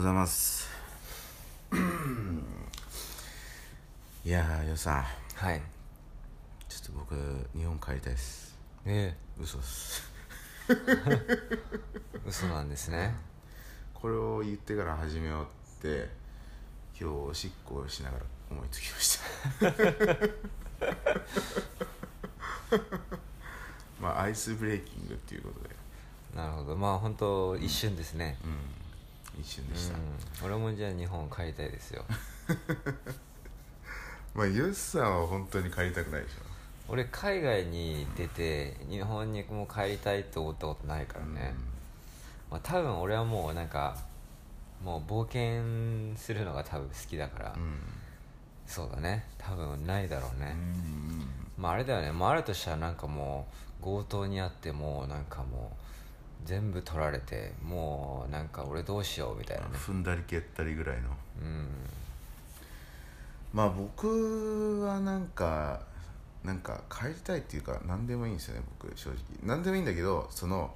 ございます。いやーよさはい。ちょっと僕日本帰りたいです。え嘘っす。え嘘なんですね。これを言ってから始めようって今日おしっこをしながら思いつきました。まあアイスブレーキングっていうことで。なるほど。まあ本当一瞬ですね。うん一瞬うんでした、俺もじゃあ日本帰りたいですよ。まあユスさんは本当に帰りたくないでし俺海外に出て日本にもう帰りたいと思ったことないからょね、まあ、多分俺はもうなんかもう冒険するのが多分好きだから、うん。そうだね。多分ないだろうね、うんまああれだよね、まあ、あるとしたらなんかもう強盗にあってもうなんかもう全部取られてもうなんか俺どうしようみたいなね。踏んだり蹴ったりぐらいの。うん。まあ僕はなんかなんか帰りたいっていうか何でもいいんですよね僕正直。何でもいいんだけどその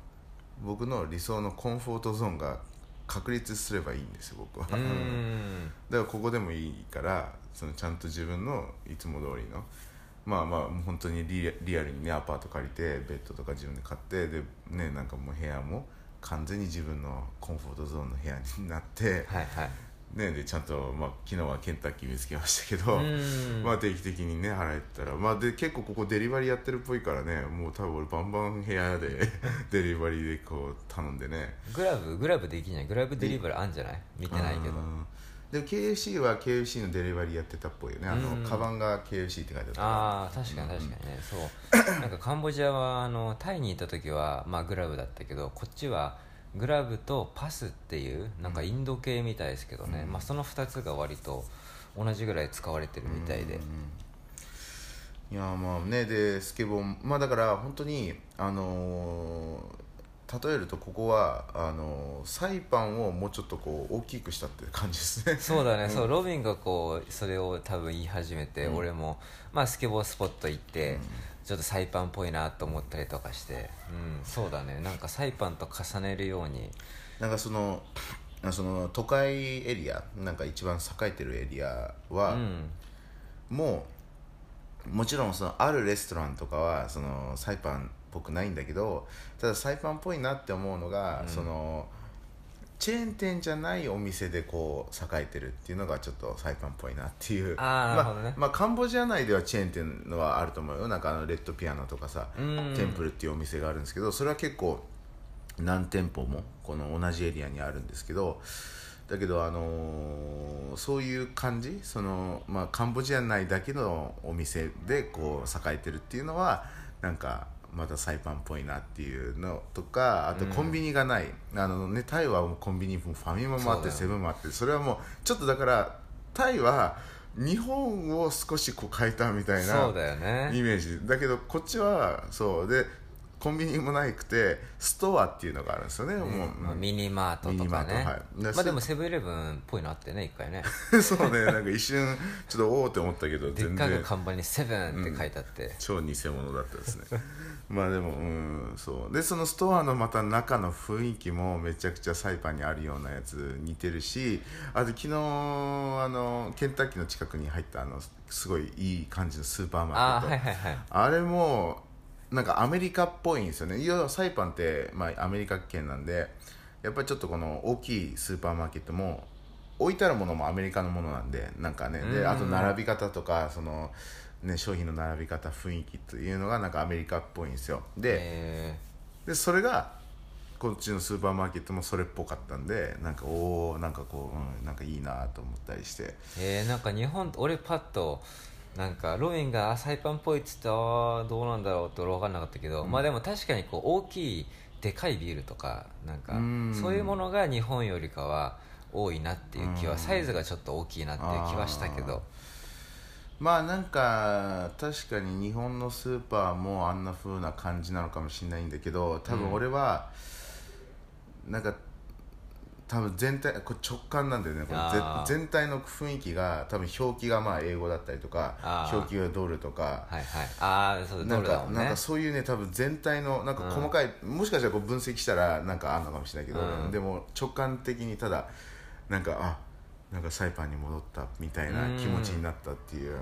僕の理想のコンフォートゾーンが確立すればいいんですよ僕は。うーん。だからここでもいいからそのちゃんと自分のいつも通りのまあまあ本当にリアルにねアパート借りてベッドとか自分で買ってでねなんかもう部屋も完全に自分のコンフォートゾーンの部屋になってはいはい。ねでちゃんと、まあ、昨日はケンタッキー見つけましたけど、まあ定期的にね払えたらまあで結構ここデリバリーやってるっぽいからねもう多分俺バンバン部屋で デリバリーでこう頼んでね。グラブグラブできない。グラブデリバリーあんじゃない？見てないけど。うんでも KFC は KFC のデリバリーやってたっぽいよね。あの、うん。カバンが KFC って書いてあった。ああ確かに確かにね、そう。なんかカンボジアはあのタイにいた時は、まあ、グラブだったけどこっちはグラブとパスっていうなんかインド系みたいですけどね、うん。まあ、その2つが割と同じぐらい使われてるみたいで、いやまあねでスケボーまあだから本当にあのー例えるとここはあのーサイパンをもうちょっとこう大きくしたって感じですね。そうだね、そうロビンがこうそれを多分言い始めて、うん。俺も、まあ、スケボースポット行って、ちょっとサイパンっぽいなと思ったりとかして、うん、そうだね。なんかサイパンと重ねるように。なんかそのあその都会エリアなんか一番栄えてるエリアは、うん。もうもちろんそのあるレストランとかはそのサイパンっぽくないんだけどただサイパンっぽいなって思うのが、うん。そのチェーン店じゃないお店でこう栄えてるっていうのがちょっとサイパンっぽいなっていう。あねまあ、まあカンボジア内ではチェーン店のはあると思うよ。なんかあのレッドピアノとかさ、うん。テンプルっていうお店があるんですけどそれは結構何店舗もこの同じエリアにあるんですけどだけど、あのーそういう感じその、まあ、カンボジア内だけのお店でこう栄えてるっていうのはなんかまたサイパンっぽいなっていうのとかあとうん。コンビニがない、あのね、タイはコンビニもファミマもあってセブンもあってそれはもうちょっとだからタイは日本を少しこう変えたみたいなイメージ。だけどこっちはそう。でコンビニもなくてストアっていうのがあるんですよね、もう、まあミニマートとかね、はい。まであでもセブンイレブンっぽいのあってね一回ね。そうね。なんか一瞬ちょっとおおって思ったけどでっかく看板に「セブン」って書いてあって、超偽物だったですね。まあでもうんそう。でそのストアのまた中の雰囲気もめちゃくちゃサイパンにあるようなやつ似てるしあと昨日あのケンタッキーの近くに入ったあのすごいいい感じのスーパーマーあケット。あはいはいはい。あれもなんかアメリカっぽいんですよね。いやサイパンって、まあ、アメリカ圏なんでやっぱりちょっとこの大きいスーパーマーケットも置いてあるものもアメリカのものなんでなんかねうん。であと並び方とかその、ね、商品の並び方雰囲気というのがなんかアメリカっぽいんですよ。で,、えでそれがこっちのスーパーマーケットもそれっぽかったんでなんかおおんかこう、うん、なんかいいなと思ったりして。ー、えー、なんか日本俺パッとなんかロビンがあサイパンっぽいっつってどうなんだろうって俺分かんなかったけど、まあでも確かにこう大きいでかいビールとかなんかうん。そういうものが日本よりかは多いなっていう気はうん。サイズがちょっと大きいなっていう気はしたけど。まあなんか確かに日本のスーパーもあんな風な感じなのかもしれないんだけど多分俺は、なんか多分全体これ直感なんだよね。これ全体の雰囲気が多分表記がまあ英語だったりとか表記がドルとか。はいはい。ああそうだなんかなんかそういうね多分全体のなんか細かい、もしかしたらこう分析したらなんかあんのかもしれないけど、うん。でも直感的にただなんかあなんかサイパンに戻ったみたいな気持ちになったっていう、うん。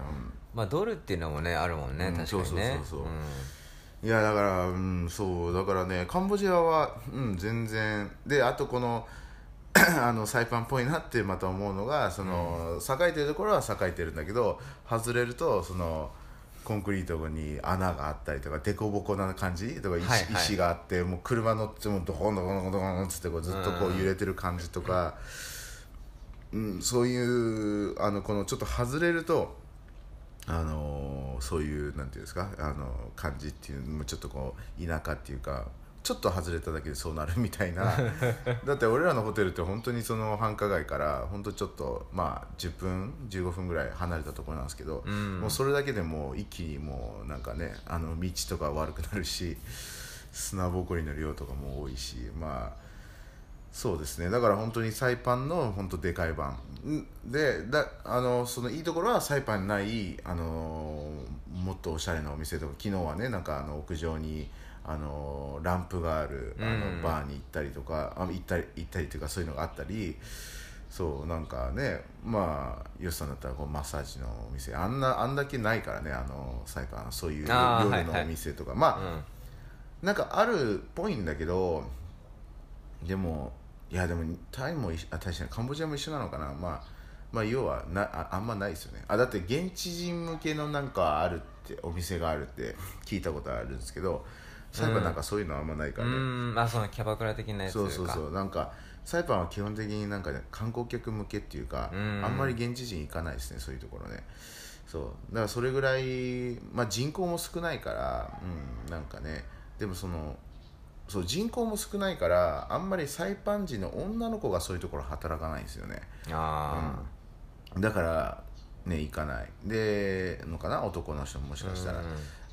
まあドルっていうのもねあるもんね、うん確かにね。そうそうそうそうん。いやだからうんそう。だからねカンボジアはうん全然。であとこの あのサイパンっぽいなってまた思うのがその、栄えてるところは栄えてるんだけど外れるとそのコンクリートに穴があったりとか凸凹な感じとか石,、石があってもう車乗ってもドコンドコンドコンっつってこうずっとこう揺れてる感じとか、うん、そういうあのこのちょっと外れるとあのそういうなんていうんですかあの感じっていうのもちょっとこう田舎っていうかちょっと外れただけでそうなるみたいな。だって俺らのホテルって本当にその繁華街から本当ちょっとまあ10分15分ぐらい離れたところなんですけど、ん。もうそれだけでもう一気にもうなんかねあの道とか悪くなるし砂ぼこりの量とかも多いしまあそうですね。だから本当にサイパンの本当でかい版。んでだあのそのいいところはサイパンにないあのもっとおしゃれなお店とか昨日はねなんかあの屋上にあのランプがあるあの、うん。バーに行ったりとかあ行ったり行ったりというかそういうのがあったりそうなんかねまあヨシさんだったらこうマッサージのお店。あんなあんだけないからねあのサイパンそういう夜のはいはい。お店とか、まあ、うん。なんかあるっぽいんだけどでもいやでもタイもあ確かにカンボジアも一緒なのかな。まあまあ要はなああんまないですよね。あだって現地人向けのなんかあるってお店があるって聞いたことあるんですけどサイパンなんかそういうのあんまないからね、うん。あそのキャバクラ的なやつか。そうそうそう。なんかサイパンは基本的になんか、ね、観光客向けっていうか、うん。あんまり現地人行かないですねそういうところね。そう。だからそれぐらい、まあ、人口も少ないから、うん、なんかね。でもそのそう人口も少ないからあんまりサイパン人の女の子がそういうところ働かないんですよね。あだからね行かない。でのかな？男の人ももしかしたら、うん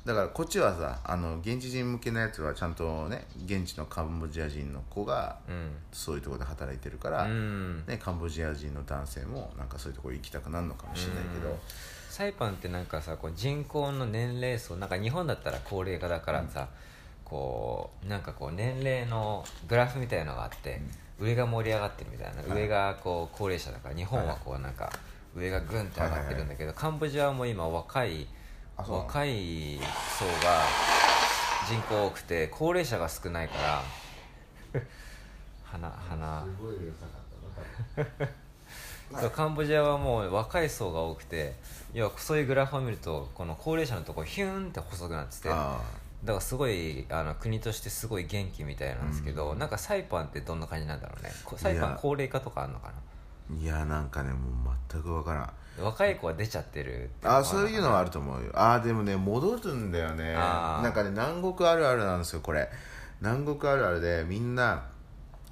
だからこっちはさあの現地人向けのやつはちゃんとね現地のカンボジア人の子がそういうところで働いてるから、うん。ね、カンボジア人の男性もなんかそういうところ行きたくなるのかもしれないけど、サイパンってなんかさこう人口の年齢層なんか日本だったら高齢化だからさ、こうなんかこう年齢のグラフみたいのがあって、上が盛り上がってるみたいな、はい。上がこう高齢者だから日本はこうなんか上がグンって上がってるんだけど、カンボジアはもう今若い若い層が人口多くて高齢者が少ないから鼻鼻。ごいうるさかったなカンボジアはもう若い層が多くて要はそういうグラフを見るとこの高齢者のところヒューンって細くなっててだかあらすごいあの国としてすごい元気みたいなんですけど、なんかサイパンってどんな感じなんだろうね。こサイパン高齢化とかあるのかあいやなんかねもう全くわからん。な若い子は出ちゃってるあそういうのはあるると思うよ。あでもね戻るんだよね。なんかね南国あるあるなんですよこれ。南国あるあるでみんな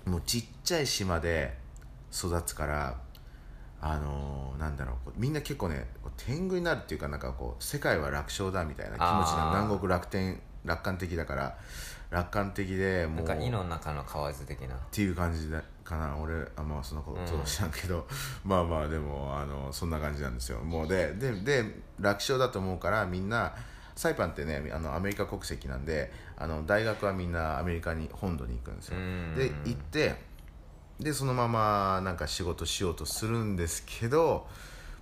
もうちっちゃい島で育つからあのーなんだろうみんな結構ね天狗になるっていうかなんかこう世界は楽勝だみたいな気持ちな南国楽天楽観的だから楽観的でもうんなか井の中の蛙的な。っていう感じだかな。俺あんまそのことうん知らんけど、まあまあでもあのそんな感じなんですよ。もうででで楽勝だと思うからみんなサイパンってねあのアメリカ国籍なんであの大学はみんなアメリカに本土に行くんですよ。うん。で行ってでそのままなんか仕事しようとするんですけど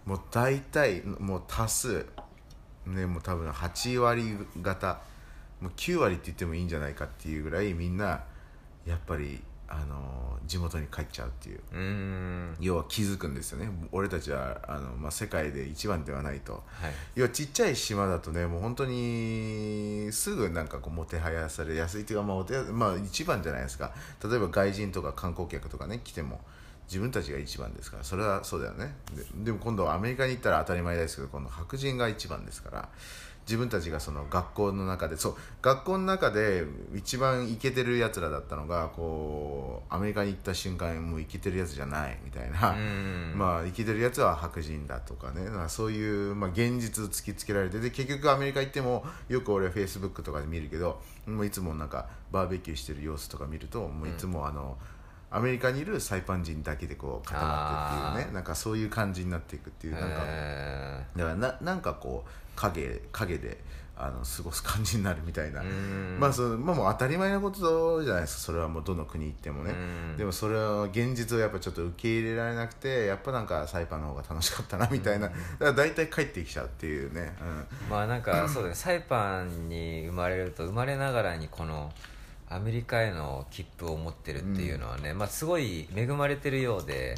もう大体もう多数ねもう多分8割方もう9割って言ってもいいんじゃないかっていうぐらいみんなやっぱりあの地元に帰っちゃうっていう。要は気づくんですよね。俺たちはあの、まあ、世界で一番ではないと。はい。要はちっちゃい島だとねもう本当にすぐなんかこうもてはやされやすいっていうか、まあ、お手まあ一番じゃないですか。例えば外人とか観光客とかね来ても自分たちが一番ですから。それはそうだよね。ででも今度はアメリカに行ったら当たり前ですけど今度白人が一番ですから自分たちがその学校の中でそう学校の中で一番イケてるやつらだったのがこうアメリカに行った瞬間もうイケてるやつじゃないみたいな、うん。まあ生きてるやつは白人だとかね。まあそういう、まあ、現実突きつけられてで結局アメリカ行ってもよく俺フェイスブックとかで見るけどもういつもなんかバーベキューしてる様子とか見るともういつもあの、アメリカにいるサイパン人だけでこう固まってっていうねなんかそういう感じになっていくっていうなんかへだからななんかこう影影であの過ごす感じになるみたいな。まあそのまあ、もう当たり前のことじゃないですか。それはもうどの国行ってもね。うん。でもそれは現実をやっぱちょっと受け入れられなくてやっぱなんかサイパンの方が楽しかったなみたいな。だから大体帰ってきちゃうっていうね、うん。まあなんかそうだね。サイパンに生まれると生まれながらにこのアメリカへの切符を持ってるっていうのはね、まあすごい恵まれてるようで、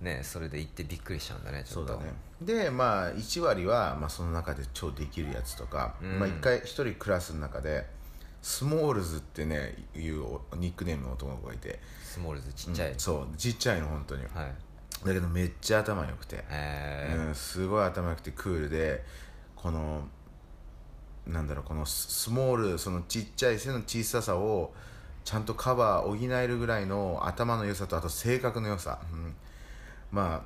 ねそれで行ってびっくりしちゃうんだねちょっと。そうだね。でまあ1割は、まあ、その中で超できるやつとか、うん。まあ、1回1人クラスの中でスモールズってねいうニックネームの男の子がいて。スモールズちっちゃい、うんそうちっちゃいの本当に。はい。だけどめっちゃ頭良くて、えー。うん、すごい頭良くてクールでこのなんだろうこのススモールそのちっちゃい背の小ささをちゃんとカバー補えるぐらいの頭の良さとあと性格の良さ、うん、ま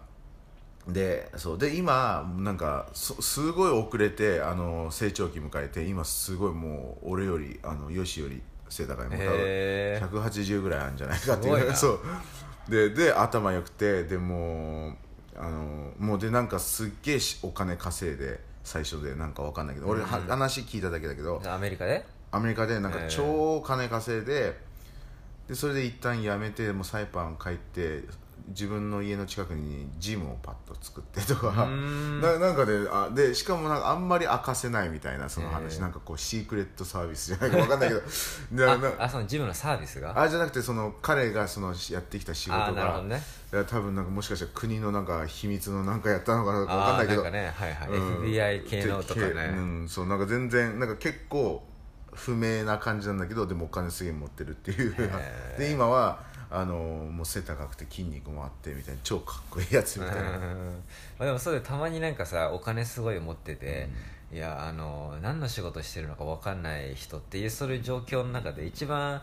あでそう。で今なんかそすごい遅れてあの成長期迎えて今すごいもう俺よりあのヨシより背高いもう多分へー180ぐらいあるんじゃないかっていう。そう。でで頭良くてでもうあのもうでなんかすっげえしお金稼いで最初でなんかわかんないけど俺、は話聞いただけだけどアメリカで？アメリカでなんか超金稼いででそれで一旦辞めてもうサイパン帰って自分の家の近くにジムをパッと作ってとか。ん。ななんかであでしかもなんかあんまり明かせないみたいなその話、へーなんかこうシークレットサービスじゃないかわかんないけど。ああそのジムのサービスが？あじゃなくてその彼がそのやってきた仕事あがね。いや多分なんかもしかしたら国のなんか秘密のなんかやったのかなわかんあないけど。ーなんかねはいはい、うん。FBI 系のとかね、けうん、そうなんか全然なんか結構不明な感じなんだけどでもお金すげえ持ってるっていう。で今はあのもう背高くて筋肉もあってみたいな超かっこいいやつみたいな、うん。まあ、でもそうでたまになんかさお金すごい持ってて、いやあの何の仕事してるのか分かんない人っていうそういう状況の中で一番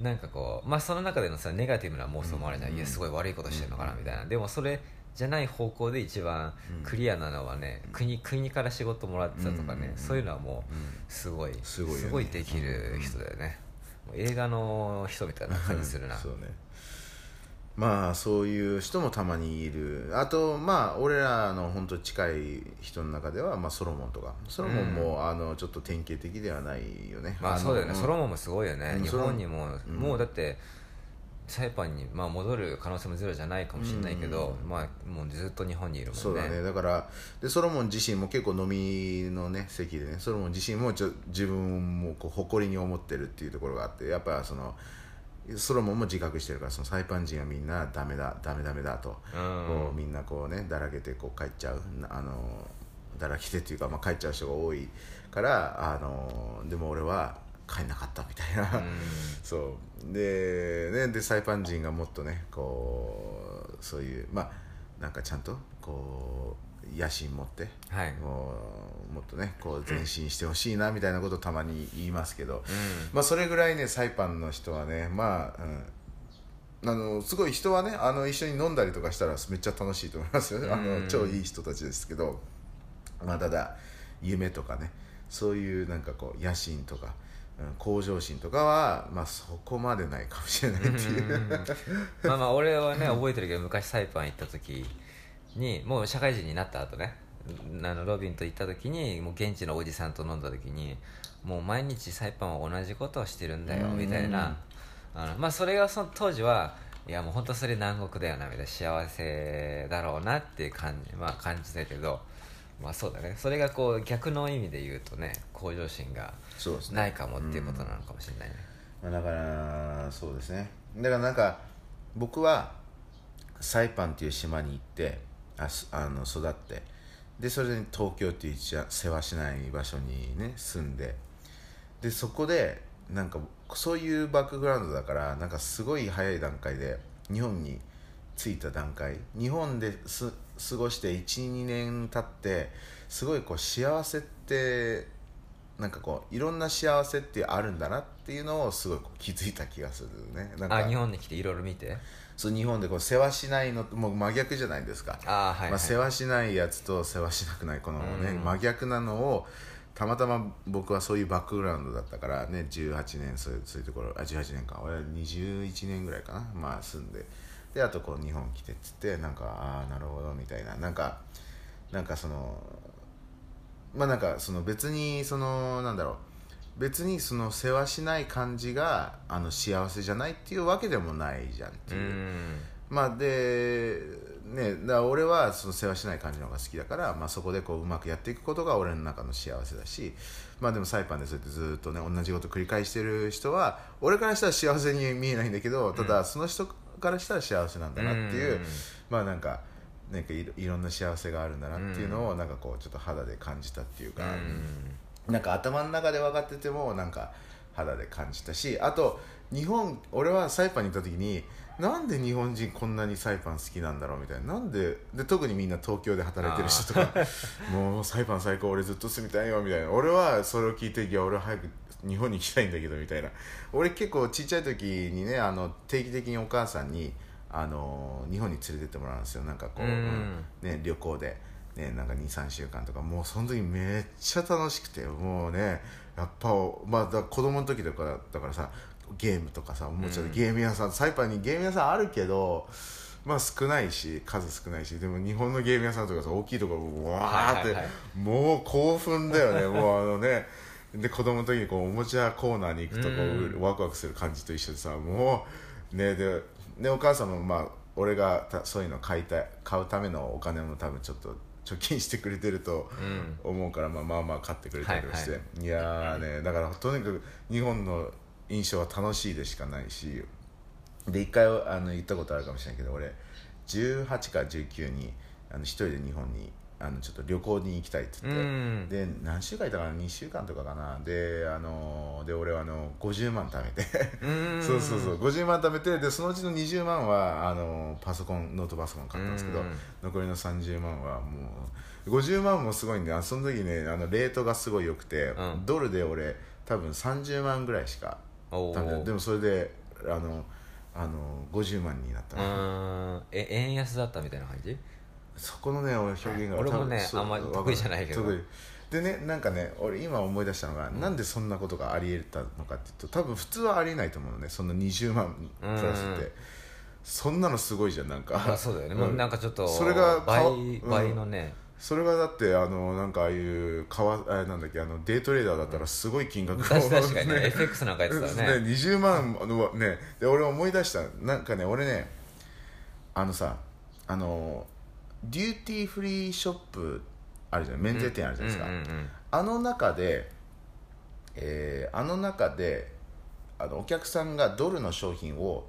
なんかこうまあその中でのさネガティブな妄想もあるじゃん、いやすごい悪いことしてるのかなみたいな、でもそれじゃない方向で一番クリアなのはね、国国から仕事もらってたとかね、そういうのはもうすごい、すごいよね。できる人だよね、映画の人みたいな感じするな。そうね。まあそういう人もたまにいる。あとまあ俺らの本当近い人の中では、まあ、ソロモンとか。ソロモンも、あのちょっと典型的ではないよね。のまあそうだよね、ん。ソロモンもすごいよね、うん。日本にも、うんもうだってサイパンに、まあ、戻る可能性もゼロじゃないかもしれないけど、まあもうずっと日本にいるもんね。そうだね。だからでソロモン自身も結構飲みのね席でねソロモン自身もちょ自分もこう誇りに思ってるっていうところがあってやっぱそのソロモンも自覚してるからそのサイパン人はみんなダメだダメダメだと、うん。こうみんなこうねだらけてこう帰っちゃう。あのだらけてっていうか、まあ、帰っちゃう人が多いからあのでも俺は帰んなかったみたいな、そう。で,、ね、でサイパン人がもっとねこうそういうまあなんかちゃんとこう野心持って、はい。こうもっとねこう前進してほしいなみたいなことをたまに言いますけど、うん。まあそれぐらいねサイパンの人はねまあ、うん、あのすごい人はねあの一緒に飲んだりとかしたらめっちゃ楽しいと思いますよ、あのうん。超いい人たちですけど、まあ、ただ夢とかねそういうなんかこう野心とか、うん、向上心とかは、まあ、そこまでないかもしれないっていう、まあまあ俺はね覚えてるけど昔サイパン行った時にもう社会人になった後ねあのロビンと行った時にもう現地のおじさんと飲んだ時にもう毎日サイパンは同じことをしてるんだよみたいな。あのまあそれがその当時はいやもう本当それ南国だよなみたいな幸せだろうなっていう感じ,、まあ、感じたけどまあそうだね。それがこう逆の意味で言うとね向上心がないかもっていうことなのかもしれないね、まあ、だからそうですね。だからなんか僕はサイパンっていう島に行ってあすあの育ってでそれで東京っていう世話しない場所にね住んででそこでなんかそういうバックグラウンドだからなんかすごい早い段階で日本に着いた段階日本です過ごして12年経ってすごいこう幸せってなんかこういろんな幸せってあるんだなっていうのをすごい気づいた気がするね。なんかあ日本に来ていろいろ見て。そう日本でこう世話しないのもう真逆じゃないですか、ああはい、はい。まあ、世話しないやつと世話しなくないこのね、うん。真逆なのをたまたま僕はそういうバックグラウンドだったからね18年そういうそういうところあ18年か俺は21年ぐらいかなまあ住んで。であとこう日本来てっつってなんかああなるほどみたいな。なんかなんかそのまあなんかその別にそのなんだろう別にその世話しない感じがあの幸せじゃないっていうわけでもないじゃんっていう、まあでねだ俺はその世話しない感じの方が好きだから、まあ、そこでこううまくやっていくことが俺の中の幸せだしまあでもサイパンでそうやってずっとね同じこと繰り返してる人は俺からしたら幸せに見えないんだけどただその人からしたら幸せなんだなっていう、うん。まあなんかなんかいろんな幸せがあるんだなっていうのをなんかこうちょっと肌で感じたっていうか、なんか頭の中で分かっててもなんか肌で感じたしあと日本俺はサイパンに行った時になんで日本人こんなにサイパン好きなんだろうみたいな。なんでで特にみんな東京で働いてる人とか もうサイパン最高俺ずっと住みたいよみたいな。俺はそれを聞いていや俺は早く日本に行きたいんだけどみたいな。俺結構ちっちゃい時にねあの定期的にお母さんにあの日本に連れてってもらうんですよ。なんかこう、うん。うん。ね、旅行で、ね、なんか23週間とか。もうその時めっちゃ楽しくて。もうねやっぱ、まあ、だ子供の時とかだからさゲームとかさおもちゃでゲーム屋さん、サイパンにゲーム屋さんあるけどまあ少ないし数少ないしでも日本のゲーム屋さんとかさ大きいところわーって、はいはいはい。もう興奮だよね。もうあのねで子供の時にこうおもちゃコーナーに行くとこうん。うワクワクする感じと一緒でさもうねででお母さんもまあ俺がたそういうの買いたい買うためのお金も多分ちょっと貯金してくれてると思うから、まあ、まあまあ買ってくれたりして、、はいやーねだからとにかく日本の印象は楽しいでしかないしで一回あの言ったことあるかもしれないけど俺18か19にあの一人で日本にあのちょっと旅行に行きたいって言って、うん。で何週間いたかな？2週間とかかな？であので俺はあの50万貯めて。うん。そうそうそう。50万貯めてでそのうちの20万はあのパソコンノートパソコン買ったんですけどうん。残りの30万はもう50万もすごいんであその時ねあのレートがすごい良くて、うん。ドルで俺多分30万ぐらいしかでもそれであのあの50万になったえ円安だったみたいな感じ？そこのね俺表現が俺もねあんまり得意じゃないけど。得意。でねなんかね俺今思い出したのが、なんでそんなことがあり得たのかっていうと多分普通はありえないと思うのねその20万プラスって、うん。そんなのすごいじゃんなんか。あそうだよね、うなんかちょっとそれが倍倍のね、それがだってあのなんかああいう川あなんだっけあのデイトレーダーだったらすごい金額を確確かに。ね。FX なんかやってたらね。ね20万のね。で俺思い出した。なんかね俺ねあのさあのデューティーフリーショップあるじゃん。免税店あるじゃないですか、うんうんうんあの中で、えーあの中であのお客さんがドルの商品を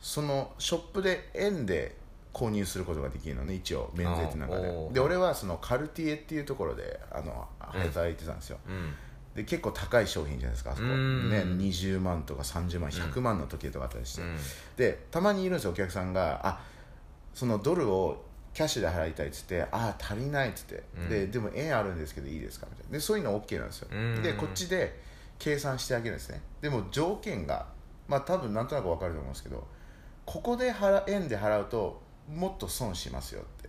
そのショップで円で購入することができるのね。一応免税店の中で。で俺はそのカルティエっていうところであのうん働いてたんですよ、うん。で結構高い商品じゃないですかあそこ、うん。ね、20万とか30万100万の時計とかあったりして、うん。でたまにいるんですよお客さんが。あそのドルをキャッシュで払いたいっつってあ足りないっつって、うん。ででも円あるんですけどいいですかみたいな。でそういうの OK なんですよ、うん。でこっちで計算してあげるんですね。でも条件がまあ多分なんとなく分かると思うんですけどここで払円で払うともっと損しますよって。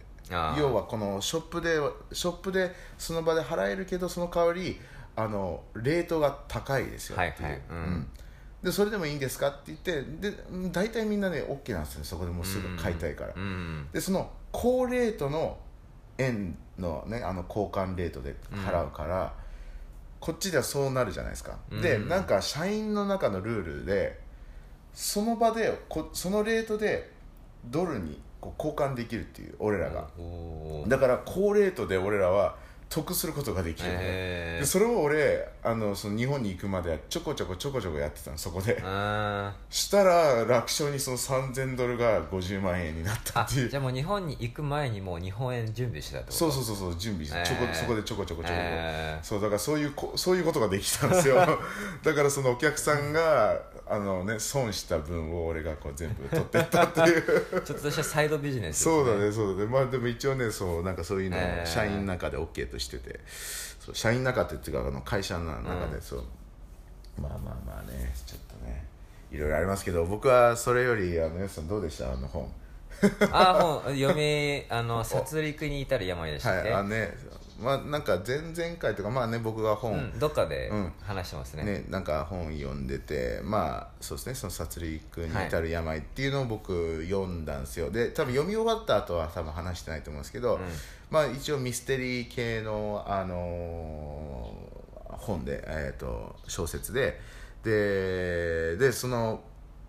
要はこのショップでショップでその場で払えるけどその代わりあのレートが高いですよっていう、はいはい。うん。でそれでもいいんですかって言ってでうん大体みんなね OK なんですよ。ねそこでもうすぐ買いたいから、うん。でその高レートの円のねあの交換レートで払うから、こっちではそうなるじゃないですか、でうん。なんか社員の中のルールでその場でこそのレートでドルにこう交換できるっていう俺らが。だから高レートで俺らは得することができるのね、へー。でそれを俺あのその日本に行くまではちょこちょこちょこちょこやってたのそこで。あしたら楽勝にその3000ドルが50万円になったーっていう。あじゃあもう日本に行く前にもう日本円準備してたってこと？そうそうそうそう準備して、ちょこえーそこでちょこちょこちょこ。ちょこ、えー。そうだからそういうこそういうことができたんですよ。だからそのお客さんがあのね損した分を俺がこう全部取ってったっていう。ちょっとしたサイドビジネスですそうだねそうだね。まあでも一応ねそうなんかそういうのをえー。社員の中で OK としてて、そう社員の中ってっていうかあの会社の中でそう、まあまあまあねちょっとね。いろいろありますけど僕はそれよりあのよしさんどうでした？あの本。ああもう読みあの 殺戮に至る病でしたっけ、はいあのねまあなんか前々回とかまあね僕が本、うん、どっかでうん。話してますね,、ね、なんか本読んでてまあそうですねその殺戮に至る病っていうのを僕読んだんですよ、で多分読み終わった後は多分話してないと思うんですけど、まあ一応ミステリー系の、あのー本で、えー、と小説でででその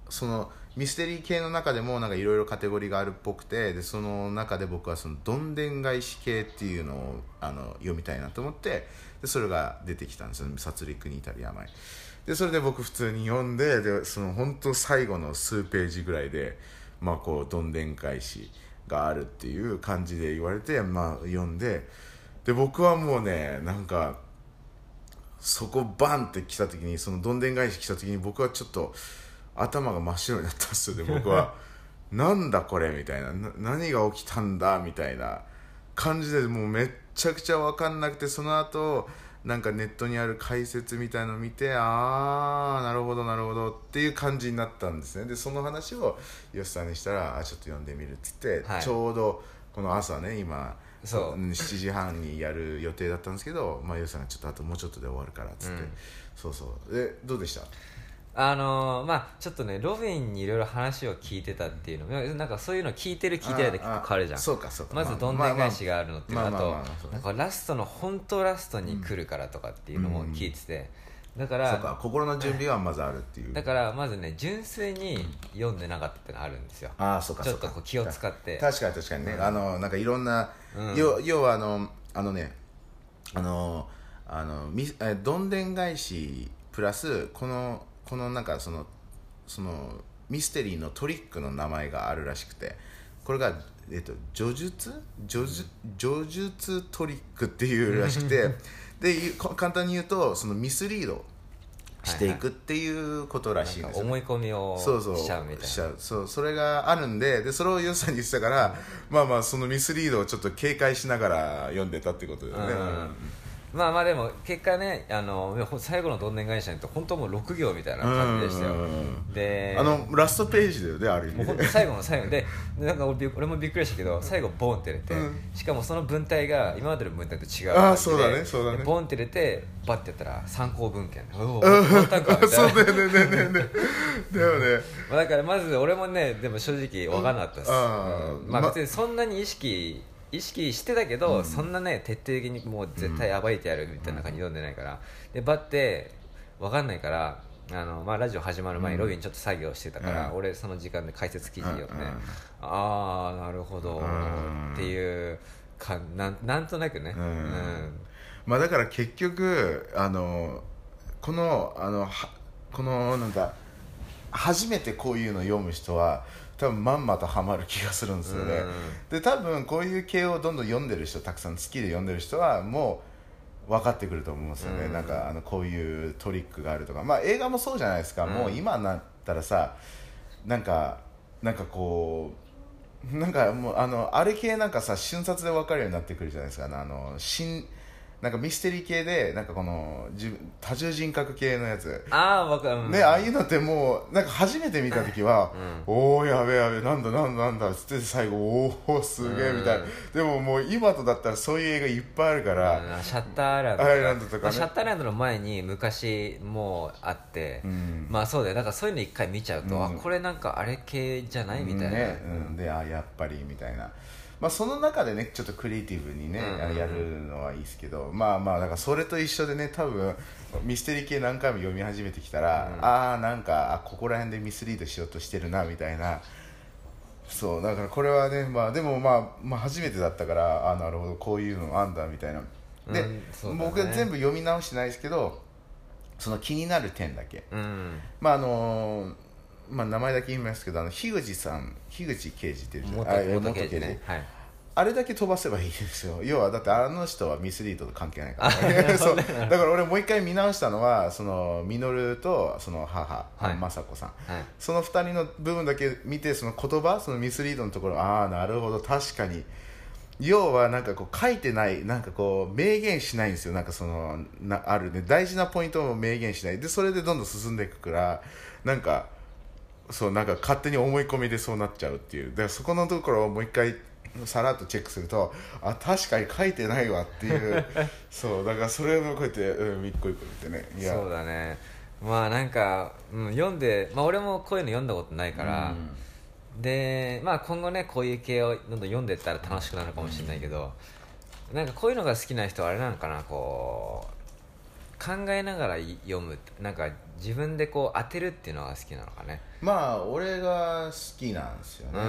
そのミステリー系の中でもなんかいろいろカテゴリーがあるっぽくてでその中で僕はそのどんでん返し系っていうのをあの読みたいなと思ってでそれが出てきたんですよ。殺戮に至る病。でそれで僕普通に読んででその本当最後の数ページぐらいでまあこうどんでん返しがあるっていう感じで言われてまあ読んでで僕はもうねなんかそこバンって来た時にそのどんでん返し来た時に僕はちょっと頭が真っ白になったんですよ。ね僕は なんだこれみたいなな何が起きたんだみたいな感じでもうめっちゃくちゃ分かんなくてその後なんかネットにある解説みたいのを見てああなるほどなるほどっていう感じになったんですね。でその話を吉さんにしたらあちょっと読んでみるっつって、はい。ちょうどこの朝ね今そう。ん7時半にやる予定だったんですけど、まあ、吉さんがちょっとあともうちょっとで終わるからっつって、うん。そうそう。でどうでした？あのーまあちょっとねロビンにいろいろ話を聞いてたっていうのなんかそういうの聞いてる聞いてないで結構変わるじゃん。そうかそうか。まずどんでん返しがあるのっていうのあとなんかラストの本当ラストに来るからとかっていうのも聞いてて、だからそうか心の準備はまずあるっていう。だからまずね純粋に読んでなかったってのがあるんですよ。ああそうかちょそうか。っとこう気を使って。確かに確かにね、あのなんかいろんな、うん。要要はあのあのねあのあのみえどんでん返しプラスこのこのなんかそのそのミステリーのトリックの名前があるらしくてこれがえっと叙述？叙述？叙述トリックっていうらしくてで簡単に言うとそのミスリードしていくっていうことらしいんですよ、ね思い込みをしちゃうみたいな。しちゃう。そうそれがあるんででそれをヨシさんに言ってたからまあまあそのミスリードをちょっと警戒しながら読んでたってことだよね、うんまあまあでも結果ねあの最後のどんでん返しなんて本当もう6行みたいな感じでしたよ。であのラストページだよねある意味。でもう本当最後の最後。ででなんか俺もびっくりしたけど最後ボンって出て、うん。しかもその文体が今までの文体と違う。あそうだねそうだね。でボンって出てバッてやったら参考文献おお終わったんかみたそうだよねねねねだよね。まあだからまず俺もねでも正直分かんなかったです、うん。まあま別にそんなに意識意識してたけど、そんなね徹底的にもう絶対暴いてやるみたいな感じで読んでないから、でバッて分かんないからあの、まあ、ラジオ始まる前にロビンちょっと作業してたから、うん。俺その時間で解説記事読んで、うん。うんああなるほど、ん。っていうかなんなんとなくね、うん。まあだから結局あのこのあのはこのなんだ初めてこういうのを読む人は多分まんまとハマる気がするんですよね、で多分こういう系をどんどん読んでる人たくさん好きで読んでる人はもう分かってくると思うんですよね、うん。なんかあのこういうトリックがあるとかまあ映画もそうじゃないですか、うん。もう今になったらさなんかなんかこうなんかもうあのあれ系なんかさ瞬殺で分かるようになってくるじゃないですか。あの新なんかミステリー系でなんかこの多重人格系のやつ。ああ分かる、ね、ああいうのってもうなんか初めて見た時は「おおやべえやべえなんだなんだなんだ」っつって最後「おおすげえ」みたいな、うん。でももう今とだったらそういう映画いっぱいあるから、うん。シャッターアイランドアイランドとかね。まあシャッターアイランドの前に昔もうあって、うん。まあそうだよ。だからそういうの一回見ちゃうと、うん。あこれなんかあれ系じゃない？みたいな、ね。うん、であやっぱりみたいな、まあ、その中でねちょっとクリエイティブにね、やるのはいいですけどまあまあだからそれと一緒でね多分ミステリー系何回も読み始めてきたら、うん。ああなんかあここら辺でミスリードしようとしてるなみたいな。そうだからこれはねまあでもまあ、まあ、初めてだったからあなるほどこういうのあんだみたいな。で、うんね。僕は全部読み直してないですけどその気になる点だけ。うん。まああのまあ、名前だけ言いますけどあの樋口さん樋口刑事っていう元あ元刑事ね。はい。あれだけ飛ばせばいいですよ。要はだってあの人はミスリードと関係ないから、ね、そう。だから俺もう一回見直したのはその稔とその母、はい。雅子さん。はい。その二人の部分だけ見てその言葉そのミスリードのところああなるほど。確かに。要はなんかこう書いてないなんかこう明言しないんですよ。なんかそのなあるね。大事なポイントを明言しない。でそれでどんどん進んでいくからなんかそうなんか勝手に思い込みでそうなっちゃうっていう。だからそこのところをもう一回さらっとチェックするとあ確かに書いてないわっていう。そうだからそれをこうやって、うん、一個一個見てね。いや。そうだね。まあなんか、うん、読んで、まあ、俺もこういうの読んだことないから、で、まあ、今後ねこういう系をどんどん読んでいったら楽しくなるかもしれないけど、なんかこういうのが好きな人はあれなのかなこう考えながら読むなんか自分でこう当てるっていうのが好きなのかね。まあ俺が好きなんですようね、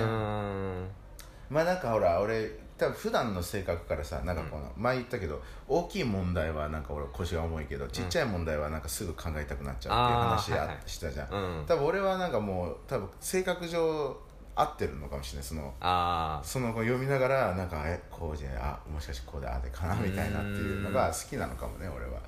まあなんかほら俺多分普段の性格からさなんかこの、前言ったけど大きい問題はなんか俺腰が重いけどちっちゃい問題はなんかすぐ考えたくなっちゃうっていう話ああーはいはい。したじゃん、うん。多分俺はなんかもう多分性格上合ってるのかもしれない。そのあその読みながらなんかえこうじゃあもしかしてこうでああでかなみたいなっていうのが好きなのかもね俺は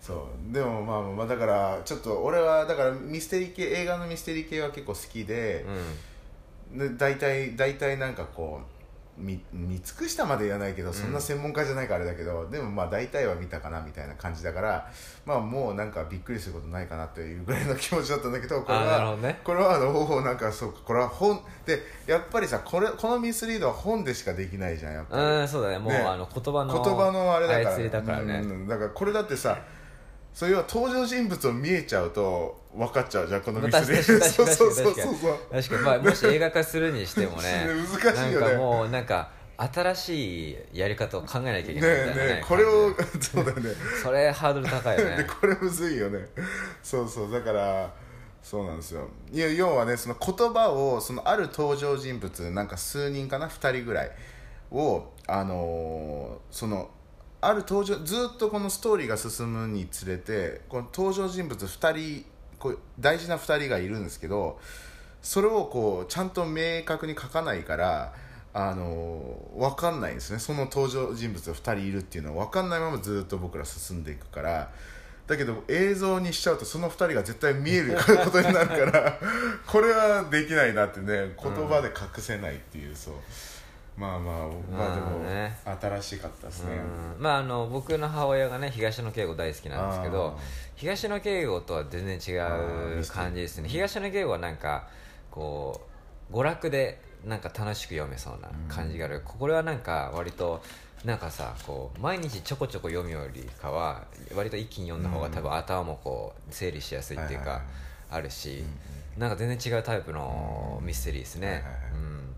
そう。でもまあまあだからちょっと俺はだからミステリー系映画のミステリー系は結構好きであ、うん。で大体大体なんかこう見見尽くしたまで言わないけどそんな専門家じゃないからあれだけど、でもまあ大体は見たかなみたいな感じだからまあもうなんかびっくりすることないかなというぐらいの気持ちだったんだけどこれは、ね。これはあのおなんかそうかこれは本でやっぱりさこれこのミスリードは本でしかできないじゃんやっぱり。うんそうだね。もうね。あの言葉の言葉のあれだから。だからね、うん。だからこれだってさそれは登場人物を見えちゃうと分かっちゃうじゃんこのミスリード確かに確かにそうそうそう確かにそう確かに、まあ、もし映画化するにしてもね難しいよね。なんかもうなんか新しいやり方を考えなきゃいけねないみたいなえねねえこれをそうだよね。それハードル高いよ でねこれむずいよね。そうそうだからそうなんですよ。いや要はねその言葉をそのある登場人物なんか数人かな？2人ぐらいをあのーそのある登場ずっとこのストーリーが進むにつれてこの登場人物2人こう大事な2人がいるんですけどそれをこうちゃんと明確に書かないからあの分かんないんですね。その登場人物が2人いるっていうのは分かんないままずっと僕ら進んでいくから。だけど映像にしちゃうとその2人が絶対見えることになるからこれはできないなってね言葉で隠せないっていう、そう。まあまあまあでも、まあね新しかったですね、うん。まああの僕の母親がね東野圭吾大好きなんですけど東野圭吾とは全然違う感じですね。東野圭吾はなんかこう娯楽でなんか楽しく読めそうな感じがある、これはなんか割となんかさこう毎日ちょこちょこ読むよりかは割と一気に読んだ方が多分頭もこう整理しやすいっていうかあるしなんか全然違うタイプのミステリーですね。うん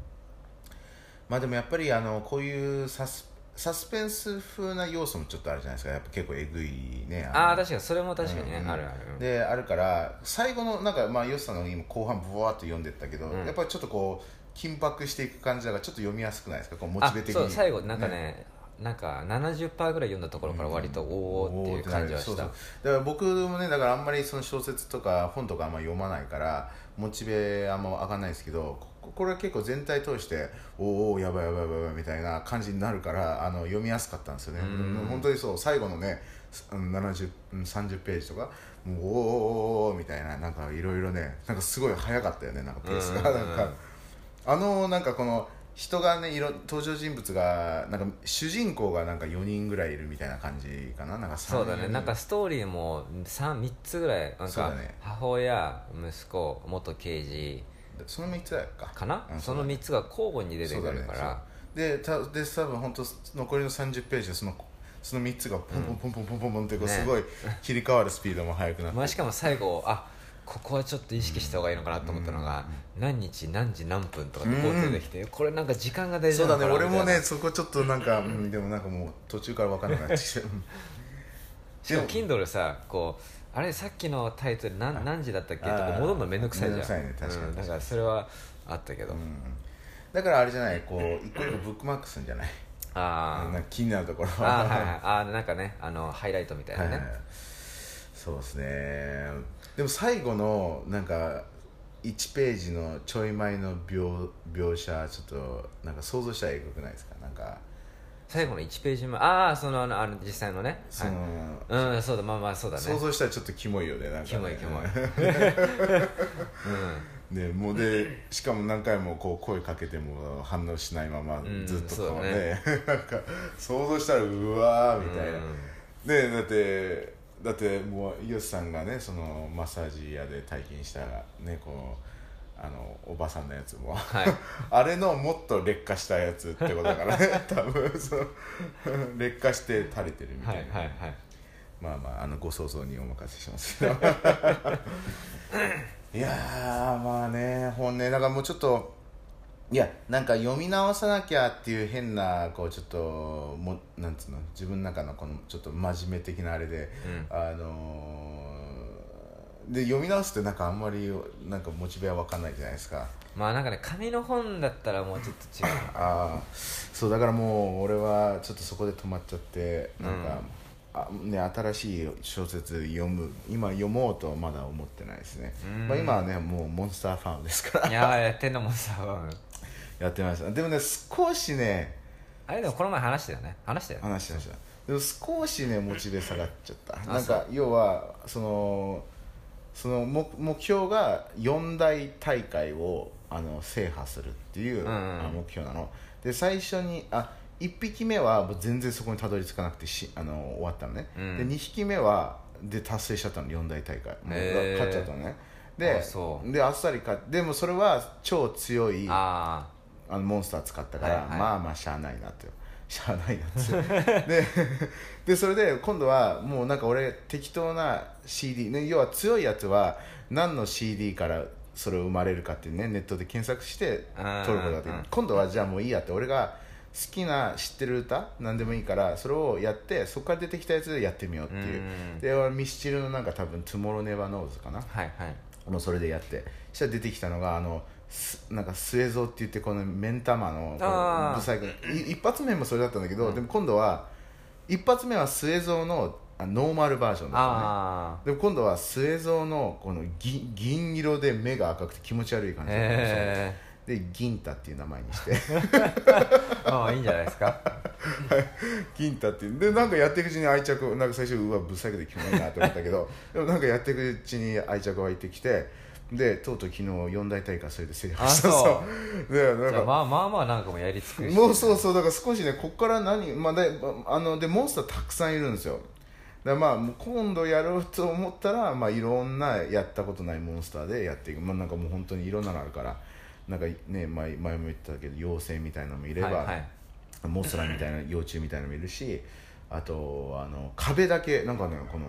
まあでもやっぱりあのこういうサスサスペンス風な要素もちょっとあるじゃないですか。やっぱ結構えぐいね。のああ確かにそれも確かにね、うん。あるある。うんであるから最後のなんかまあヨシさんが今後半ブワーっと読んでったけど、うん。やっぱりちょっとこう緊迫していく感じだからちょっと読みやすくないですか？こうモチベ的に。あそう最後なんかねなんか70%ぐらい読んだところから割とおおっていう感じはした、そうそうだから僕もねだからあんまりその小説とか本とかあんまり読まないからモチベあんま上がんないですけどここれは結構全体通しておおやばいやばいやばいみたいな感じになるからあの読みやすかったんですよね。うん。本当にそう最後のねうん70うん30ページとかもうおーおーおみたいななんかいろいろねなんかすごい早かったよねなんかペースが。うんなんかあのなんかこの人がねいろ登場人物がなんか主人公がなんか4人ぐらいいるみたいな感じかななんかそうだね。なんかストーリーも 3, 3つぐらいなんか母親息子元刑事その3つだか。かな、うんその3つが交互に出てくるから、ね。でたで多分本当残りの30ページでそのその3つがポンポンポンポンポンポンってこうねすごい切り替わるスピードも速くなって、まあ、しかも最後あここはちょっと意識した方がいいのかなと思ったのが、何日何時何分とかってこう出てきて、これなんか時間が大事そうだね俺もねそこちょっとなんか、うん、でもなんかもう途中から分からなくなってきてう。ん しかも Kindle さこうあれさっきのタイトル何何時だったっけ？とか戻るのめんどくさいじゃん。めんどくさいね。確かに。うん。だからそれはあったけど、うん。だからあれじゃない？こう一個一個ブックマークするんじゃない？あー。なんか気になるところ。あーはいはい。あーなんかねあのハイライトみたいなね、はいはい。そうですね。でも最後のなんか1ページのちょい前の描描写ちょっとなんか想像したらえぐくないですか？なんか最後の1ページ目。ああそのあのあの実際のね。その、はい、うんそうだ。まあまあそうだね。想像したらちょっとキモいよねなんかね。キモいキモい。ねもうでしかも何回もこう声かけても反応しないままんずっとこうそうだね。なんか想像したらうわーみたいな、うん。ねだってだってもうイオシさんがねそのマッサージ屋で体験したねこうあのおばさんのやつも、はい。あれのもっと劣化したやつってことだからね。多分その 劣化して垂れてるみたいな、はいはいはい。まあまああのご想像にお任せします。けどいやーまあね本音。だからもうちょっといやなんか読み直さなきゃっていう変なこうちょっともなんつうの？自分の中のこのちょっと真面目的なあれで、あのーで読み直すってなんかあんまりなんかモチベは分かんないじゃないですか。まあなんかね紙の本だったらもうちょっと違う。ああそうだからもう俺はちょっとそこで止まっちゃってなんか、あね、新しい小説読む今読もうとはまだ思ってないですね、うん。まあ、今はねもうモンスターファンですから。いややってんのもさやってましたでもね少しねあれでもこの前話したよね。話したよ。ね話してました。でも少しねモチベ下がっちゃった。あなんか要はそのその目目標が四大大会をあの制覇するっていう、うん。目標なの。で最初にあ1匹目はもう全然そこにたどり着かなくてしあの終わったのね、うん。で2匹目はで達成しちゃったの四大大会。もう勝っちゃったのね。でであっさり勝ってでもそれは超強いああのモンスター使ったから、はいはい。まあまあしゃあないなってしゃあないなってで でそれで今度はもうなんか俺適当な CD、ね、要は強いやつは何の CD からそれを生まれるかってねネットで検索してうん撮ることができる。うん今度はじゃあもういいやって俺が好きな知ってる歌何でもいいからそれをやってそこから出てきたやつでやってみようっていう。うん。で俺ミスチルのなんか多分「Tomorrow Never Knows」かな。あはいはい。もうそれでやって。そしたら出てきたのがあのすなんか末蔵って言ってこの目ん玉のブサイクい一発目もそれだったんだけど、でも今度は一発目は末蔵のあノーマルバージョンだったのね。あでも今度は末蔵のこの銀銀色で目が赤くて気持ち悪い感あじで銀太っていう名前にして。え ああいいんじゃないですか。銀太っていう。でなんかやっていくうちに愛着なんか最初うわブサイクでキモいなと思ったけどでもなんかやっていくうちに愛着湧いてきてでとうとう昨日四大大会それで制覇した。あ そう。でなんか。まあまあまあなんかもやり尽くもうそうそう。だから少しねこっから何、まあ、であのでモンスターたくさんいるんですよ。だからまあ今度やろうと思ったら、まあ、いろんなやったことないモンスターでやっていく、まあ、なんかもう本当にいろんなのあるからなんかね前前も言ってたけど妖精みたいなのもいれば、はいはい。モスラみたいな幼虫みたいなのもいるしあとあの壁だけなんかねこの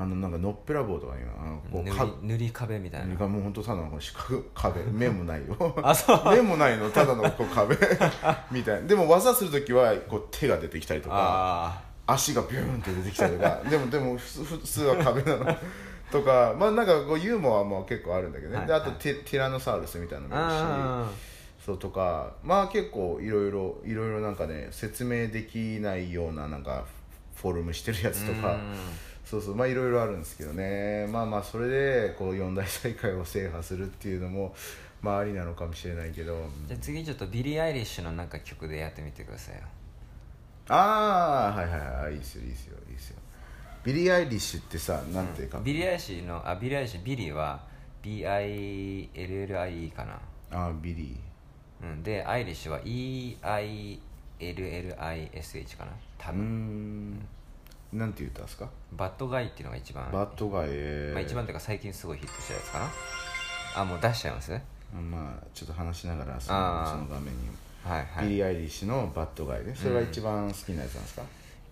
あのなんかのっぺらぼうとかねあのこう塗かり塗り壁みたいな。がもう本当ただの四角壁 面もないよ。あそう。面もないのただのこう壁。みたいな。でも技する時はこう手が出てきたりとかあ足がビューンって出てきたりとか。でもでも普通は壁なの。とかまあなんかこうユーモアも結構あるんだけどね、はいであとテティラノサウルスみたいなのもいるし。あそうとか。まあ結構いろいろいろいろなんかね説明できないようななんかフォルムしてるやつとか。うんそうそうまあいろいろあるんですけどね。まあまあそれでこう四大大会を制覇するっていうのもまあありなのかもしれないけど。じゃあ次ちょっとビリー・アイリッシュのなんか曲でやってみてくださいよ。ああはいはいはい。いいっすよいいっすよいいっすよ。ビリー・アイリッシュってさなんていうか、ビリー・アイリッシュのあビリー・アイリッシュビリーは BILLIE かな。ああビリうん。でアイリッシュは EILLISH かな。多ーうー分んなんて言ったんですか？バッドガイっていうのが一番。バッドガイ、えー。まあ、一番というか最近すごいヒットしたやつかな。あもう出しちゃいますね。まあちょっと話しながらそのその画面に、はいはい。ビリー・アイリッシュのバッドガイねそれが一番好きなやつなんですか、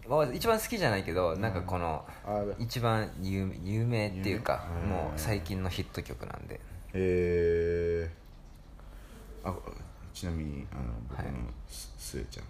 まあ一番好きじゃないけどなんかこのあ一番有有名っていうかもう最近のヒット曲なんで。えー、あちなみにあの僕のはい。すすえちゃん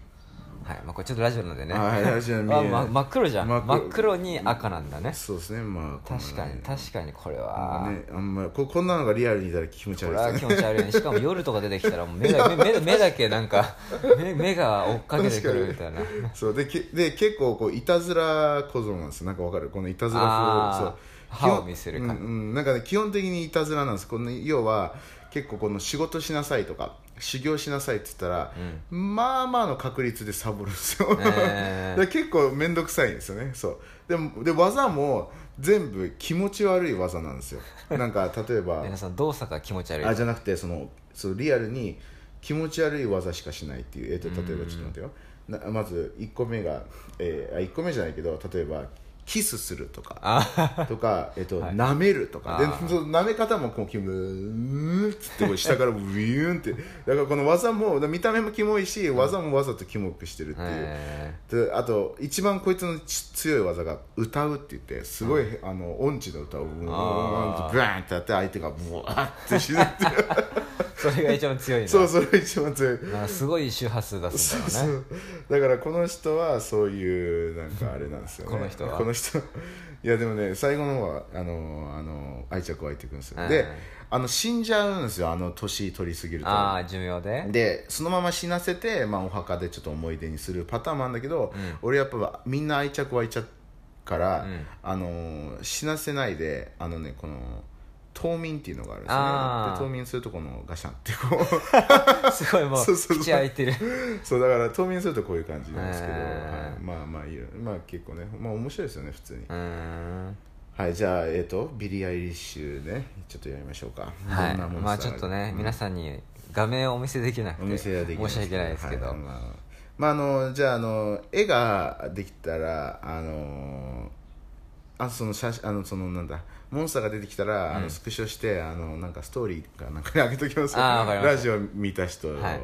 はい。まあこれちょっとラジオなんでね。はいラジオ見えあ、ま、真っ黒じゃん。真真っ黒に赤なんだね。そうですね。まあ確かにね。確かにこれは。かねあんまここんなのがリアルにいたら気持ちこれ悪いです気持ち悪いね。しかも夜とか出てきたらもう目だ目目目だけなんか 目目が追っかけてくるみたいな。そう。でけで結構こういたずら小僧なんですなんかわかる？このいたずらあー歯を見せる感じうんうん、なんかね基本的にいたずらなんです。この要は結構この仕事しなさいとか修行しなさいって言ったら、まあまあの確率でサボるんですよ、えー。で結構面倒くさいんですよね。そう。でもで技も全部気持ち悪い技なんですよ。なんか例えば皆さん動作が気持ち悪い。あじゃなくてそのそうリアルに気持ち悪い技しかしないっていう、えー、と例えばちょっと待ってよ。なまず1個目が、えー、あ1個目じゃないけど例えばキスするとか。あとか、えっとはい。舐めるとか。でその舐め方もこうキモうーんっつって下からビューンって。だからこの技も見た目もキモいし技もわざとキモくしてるっていう、へであと一番こいつのち強い技が歌うって言ってすごい、あの音痴の歌をブー。ンブーンってやって相手がブワーって死ぬっていう。それが一番強いそうそれが一番強い。すごい周波数出すんだそろうね。うだからこの人はそういうなんかあれなんですよね。この人は。この人。いやでもね最後の方はあのあの愛着湧いてくるんですよ、うん。であの死んじゃうんですよ。あの年取りすぎると。ああ寿命で？でそのまま死なせて、まあ、お墓でちょっと思い出にするパターンもあるんだけど、うん。俺やっぱみんな愛着湧いちゃうから、うん。あのー死なせないであのねこの冬眠っていうのがあるんですねで冬眠するとこのガシャンってこう。すごいもう口開いてる。そうだから冬眠するとこういう感じなんですけど、はい。まあまあいいよ。まあ結構ねまあ面白いですよね普通に、うーん。はいじゃあえっ、とビリー・アイリッシュねちょっとやりましょうか。はい。まあちょっとね、皆さんに画面をお見せできなくてお店はできない申し訳ないですけど、はい。まあ、まああのじゃああの絵ができたらあのあその写真あのそのなんだモンスターが出てきたら、あのスクショしてあのなんかストーリーかなんかに上げときますよあーわかりました。ラジオ見た人、はい。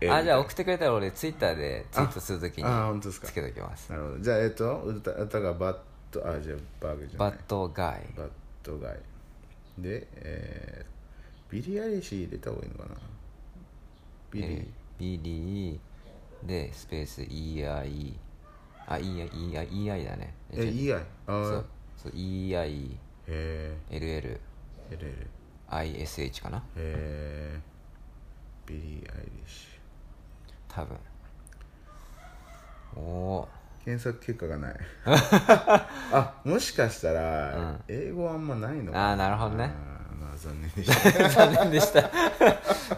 絵あじゃあ送ってくれたら俺ツイッターでツイートするときにああ本当ですか。つけときます。なるほど。じゃあえっ、と歌歌がバットあじゃあバグじゃない。バッドガイ。バットガイ。で、えー、ビリー・アイリッシュ入れた方がいいのかな。ビリー、えービリーでスペース EI あ EI, EI, EI だね。え EI あそー。うそう EILL へえ LL ISH かな？えー、ビリー・アイリッシ多分。おおュ検索結果がない。あもしかしたら、うん。英語あんまないのかあーなるほどね残念でした。残念でした。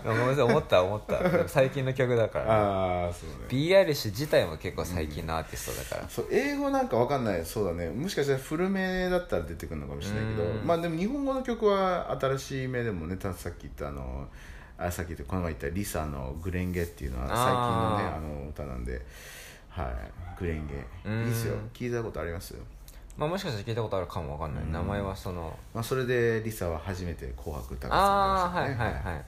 ごめんなさい思った思った。最近の曲だから、ね、ああそうね。B r 氏自体も結構最近のアーティストだから、そう英語なんかわかんない。そうだね。もしかしたら古めだったら出てくるのかもしれないけどうん。まあでも日本語の曲は新しい目でもねたさっき言ったあのあさっき言ったこの前言ったリサの「グレンゲ」っていうのは最近のねあの歌なんで。はい。グレンゲ。うん。いいっすよ。聞いたことありますまあ、もしかしたら聞いたことあるかもわかんない、名前はそのまあそれでリサは初めて「紅白歌合ああ戦」にはい出ましたねはいはい。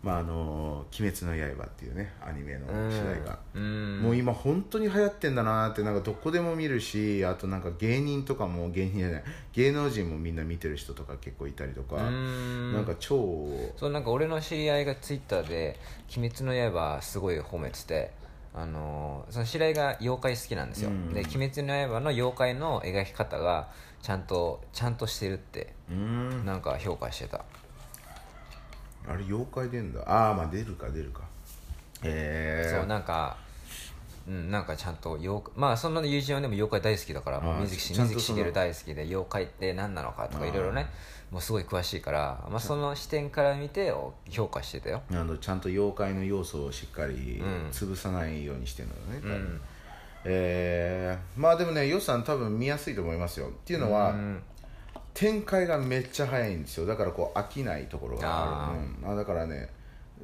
まああの「鬼滅の刃」っていうねアニメの主題歌。うん。もう今本当に流行ってんだなってなんかどこでも見るしあとなんか芸人とかも芸人じゃない。芸能人もみんな見てる人とか結構いたりとか。うん。なんか超そうなんか俺の知り合いがツイッターで「鬼滅の刃」すごい褒めててあのーその知り合いが妖怪好きなんですよ、うん。で「鬼滅の刃」の妖怪の描き方がちゃんとちゃんとしてるってなんか評価してた。あれ妖怪出んだ。ああまあ出るか出るか。へえそうなんかうん、なんかちゃんと妖怪まあそんな友人はでも妖怪大好きだから水木し水木しげる大好きで妖怪って何なのかとかいろいろねもうすごい詳しいから、まあ、その視点から見て評価してたよ。あのちゃんと妖怪の要素をしっかりうん。潰さないようにしてるのね、多分。うん。えーまあでもね予算多分見やすいと思いますよっていうのは、うん展開がめっちゃ早いんですよ。だからこう飽きないところがある。うん。あだからね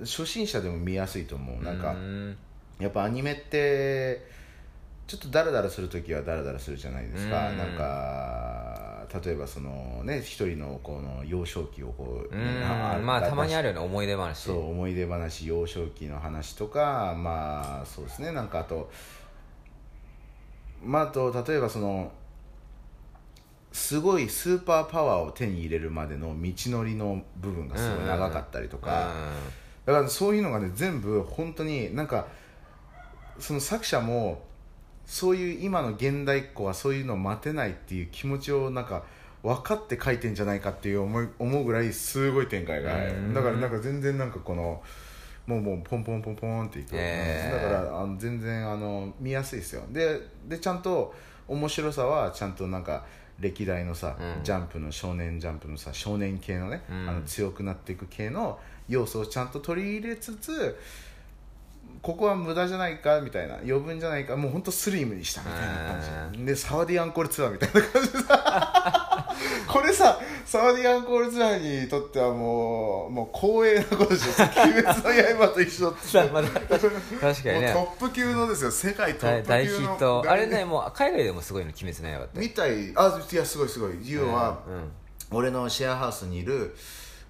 初心者でも見やすいと思う。なんかうんやっぱアニメってちょっとダラダラする時はダラダラするじゃないですか。うん。なんか例えばそのね一人のこの幼少期をこううん。あまあたまにあるるよね。思い出話。そう思い出話幼少期の話とかまあそうですね。なんかあとまああと例えばそのすごいスーパーパワーを手に入れるまでの道のりの部分がすごい長かったりとか、だからそういうのがね全部本当になんかその作者もそういう今の現代っ子はそういうのを待てないっていう気持ちをなんか分かって書いてんじゃないかっていう思い思うぐらいすごい展開がだからなんか全然なんかこのもうもうポンポンポンポンっていく、へーだからあの全然あの見やすいですよ。ででちゃんと面白さはちゃんとなんか歴代のさ、うん。ジャンプの少年ジャンプのさ少年系のね、うん。あの強くなっていく系の要素をちゃんと取り入れつつここは無駄じゃないかみたいな余分じゃないかもう本当スリムにしたみたいな感じ。でサワディアンコールツアーみたいな感じでさ。これさサワディアンコールツアーにとってはもうもう光栄なことですよ「鬼滅の刃」と一緒って。さまだ。確かにね。トップ級のですよ。世界トップ級の。大大ヒット。あれねもう海外でもすごいの「鬼滅の刃」って。みたい。あいやすごいすごい。要は、うん。俺のシェアハウスにいる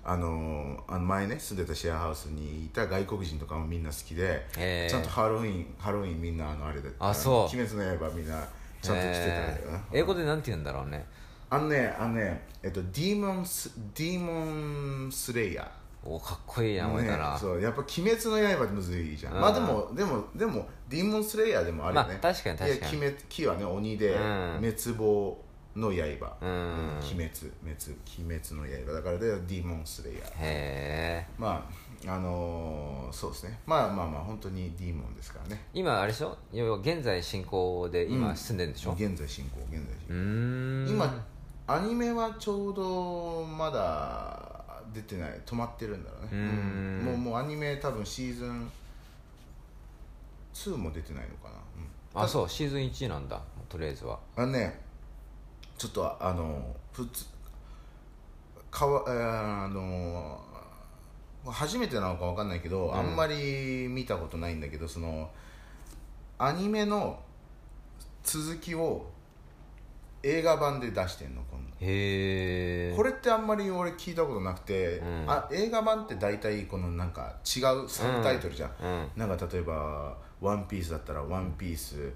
あのあの前ね住んでたシェアハウスにいた外国人とかもみんな好きで、へーちゃんとハロウィンハロウィンみんなあのあれで。あそう。鬼滅の刃みんなちゃんと来てたえ。ー英語でなんて言うんだろうね。あのねあのねえっとディーモンスディーモンスレイヤー。おかっこいいな思えたな、ね、そうやっぱ「鬼滅の刃」ってむずいじゃん、うん。まあでもでもでもディーモンスレイヤーでもあるよね、まあ確かに確かに。鬼滅木はね鬼で、うん。滅亡の刃、うん。鬼滅滅鬼滅の刃。だからでディーモンスレイヤー。へえまああのーそうですね。まあまあまあ本当にディーモンですからね。今あれでしょ？要は現在進行で今うん。住んでるんでしょ、現在進行現在進行。今アニメはちょうどまだ出てない止まってるんだろうね。うーん。もうもうアニメ多分シーズン2も出てないのかな、うん、あそう。シーズン1なんだ。とりあえずは。あのねちょっとあの普通かわ、えーあの初めてなのかわかんないけど、ん。あんまり見たことないんだけどそのアニメの続きを映画版で出してんの今度。へえこれってあんまり俺聞いたことなくて、うん。あ映画版って大体このなんか違うサブタイトルじゃん、うん。なんか例えば「ワンピースだったら「ワンピース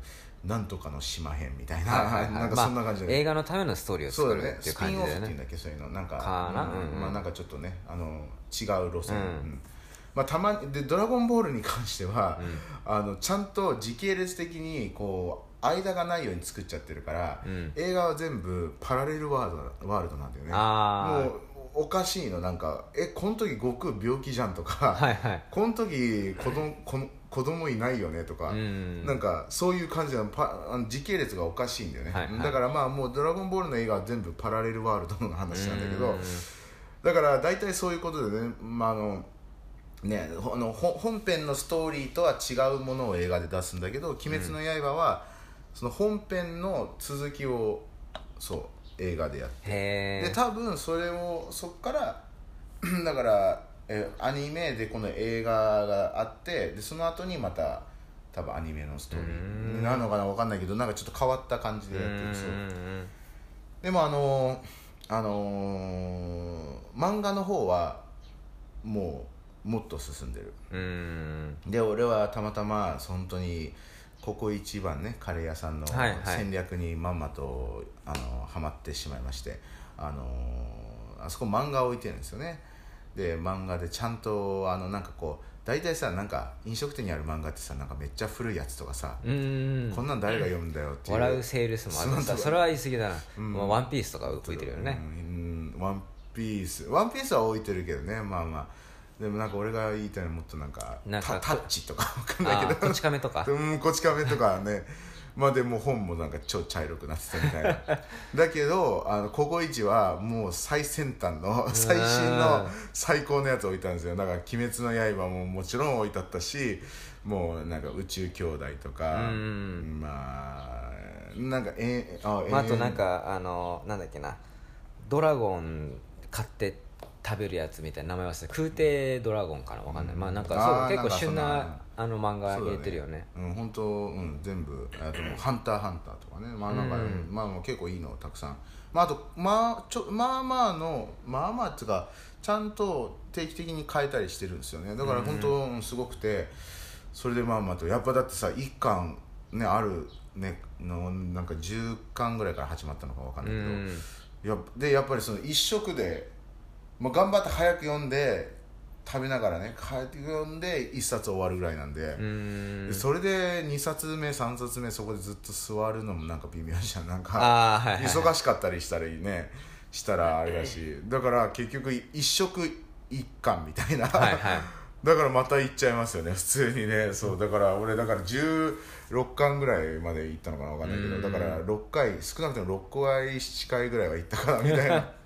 なんとかの島編」みたいな、はいはいはい。なんかそんな感じで、まあ、映画のためのストーリーをそうだよね。作るっていうスピンオフっていうんだっけそういうの。なんかまあなんかちょっとねあの違う路線、うん。うん。まあ、たまにで「ドラゴンボール」に関しては、あのちゃんと時系列的にこう間がないように作っちゃってるから、うん。映画は全部パラレルワールドワールドなんだよね。もうおかしいの。なんかえこの時悟空病気じゃんとか、はいはい。この時子供子子供いないよねとか、うん。なんかそういう感じのパあの時系列がおかしいんだよね、はいはい。だからまあもう「ドラゴンボール」の映画は全部パラレルワールドの話なんだけどうん。だから大体そういうことでね,、まああのねほあのほ本編のストーリーとは違うものを映画で出すんだけど「鬼滅の刃は」その本編の続きをそう映画でやって。で多分それをそっから だからえアニメでこの映画があってでその後にまた多分アニメのストーリーになるのかな分かんないけどなんかちょっと変わった感じでやってるそうでもあのーあのー漫画の方はもうもっと進んでる。うん。で俺はたまたま本当にここ一番ねカレー屋さんのはいはい。戦略にまんまと、あのハマってしまいましてあのあそこ漫画置いてるんですよねで漫画でちゃんとあのなんかこう大体さなんか飲食店にある漫画ってさなんかめっちゃ古いやつとかさ、うん。こんなん誰が読むんだよっていう笑うセールスもあるさそれは言い過ぎだな、うワンピースとか浮いてるよね、うん。ワンピースワンピースは置いてるけどね。まあまあ。でもなんか俺が言いたいのはもっとなんかなんかタタッチとかわかんないけど。こち亀とか。うんこち亀とかねまあでも本もなんか超茶色くなってたみたいな。だけどあのココイチはもう最先端の最新の最高のやつ置いたんですよ。だから「鬼滅の刃」ももちろん置いてあったしもうなんか宇宙兄弟とかうんまあなんかえあまあ、あとえなんかあのなんだっけな。ドラゴン買って食べるやつみたいな名前忘れた。空挺ドラゴンかな？わかんない、まあなんかそう結構旬なあの漫画入れてるよね。うん本当うん全部。あともう ハンターハンターとかね。まあなんか、うん。まあもう結構いいのたくさん。まああとまあちょまあまあのまあまあっていうかちゃんと定期的に変えたりしてるんですよね。だから本当、うんすごくてそれでまあまあとやっぱだってさ一巻ねあるねのなんか10巻ぐらいから始まったのかわかんうないけど、ん。やっぱでやっぱりその一食で、まあ、頑張って早く読んで食べながらね早く読んで一冊終わるぐらいなんで、それで2冊目3冊目そこでずっと座るのもなんか微妙じゃん。なんかはいはい忙しかったりしたりねしたらあれだし。だから結局一食一貫みたいな、はいはい。だからまた行っちゃいますよね普通にね。そうだから俺だから16巻ぐらいまで行ったのかな分かんないけうん。どだから6回少なくとも6回7回ぐらいは行ったかなみたいな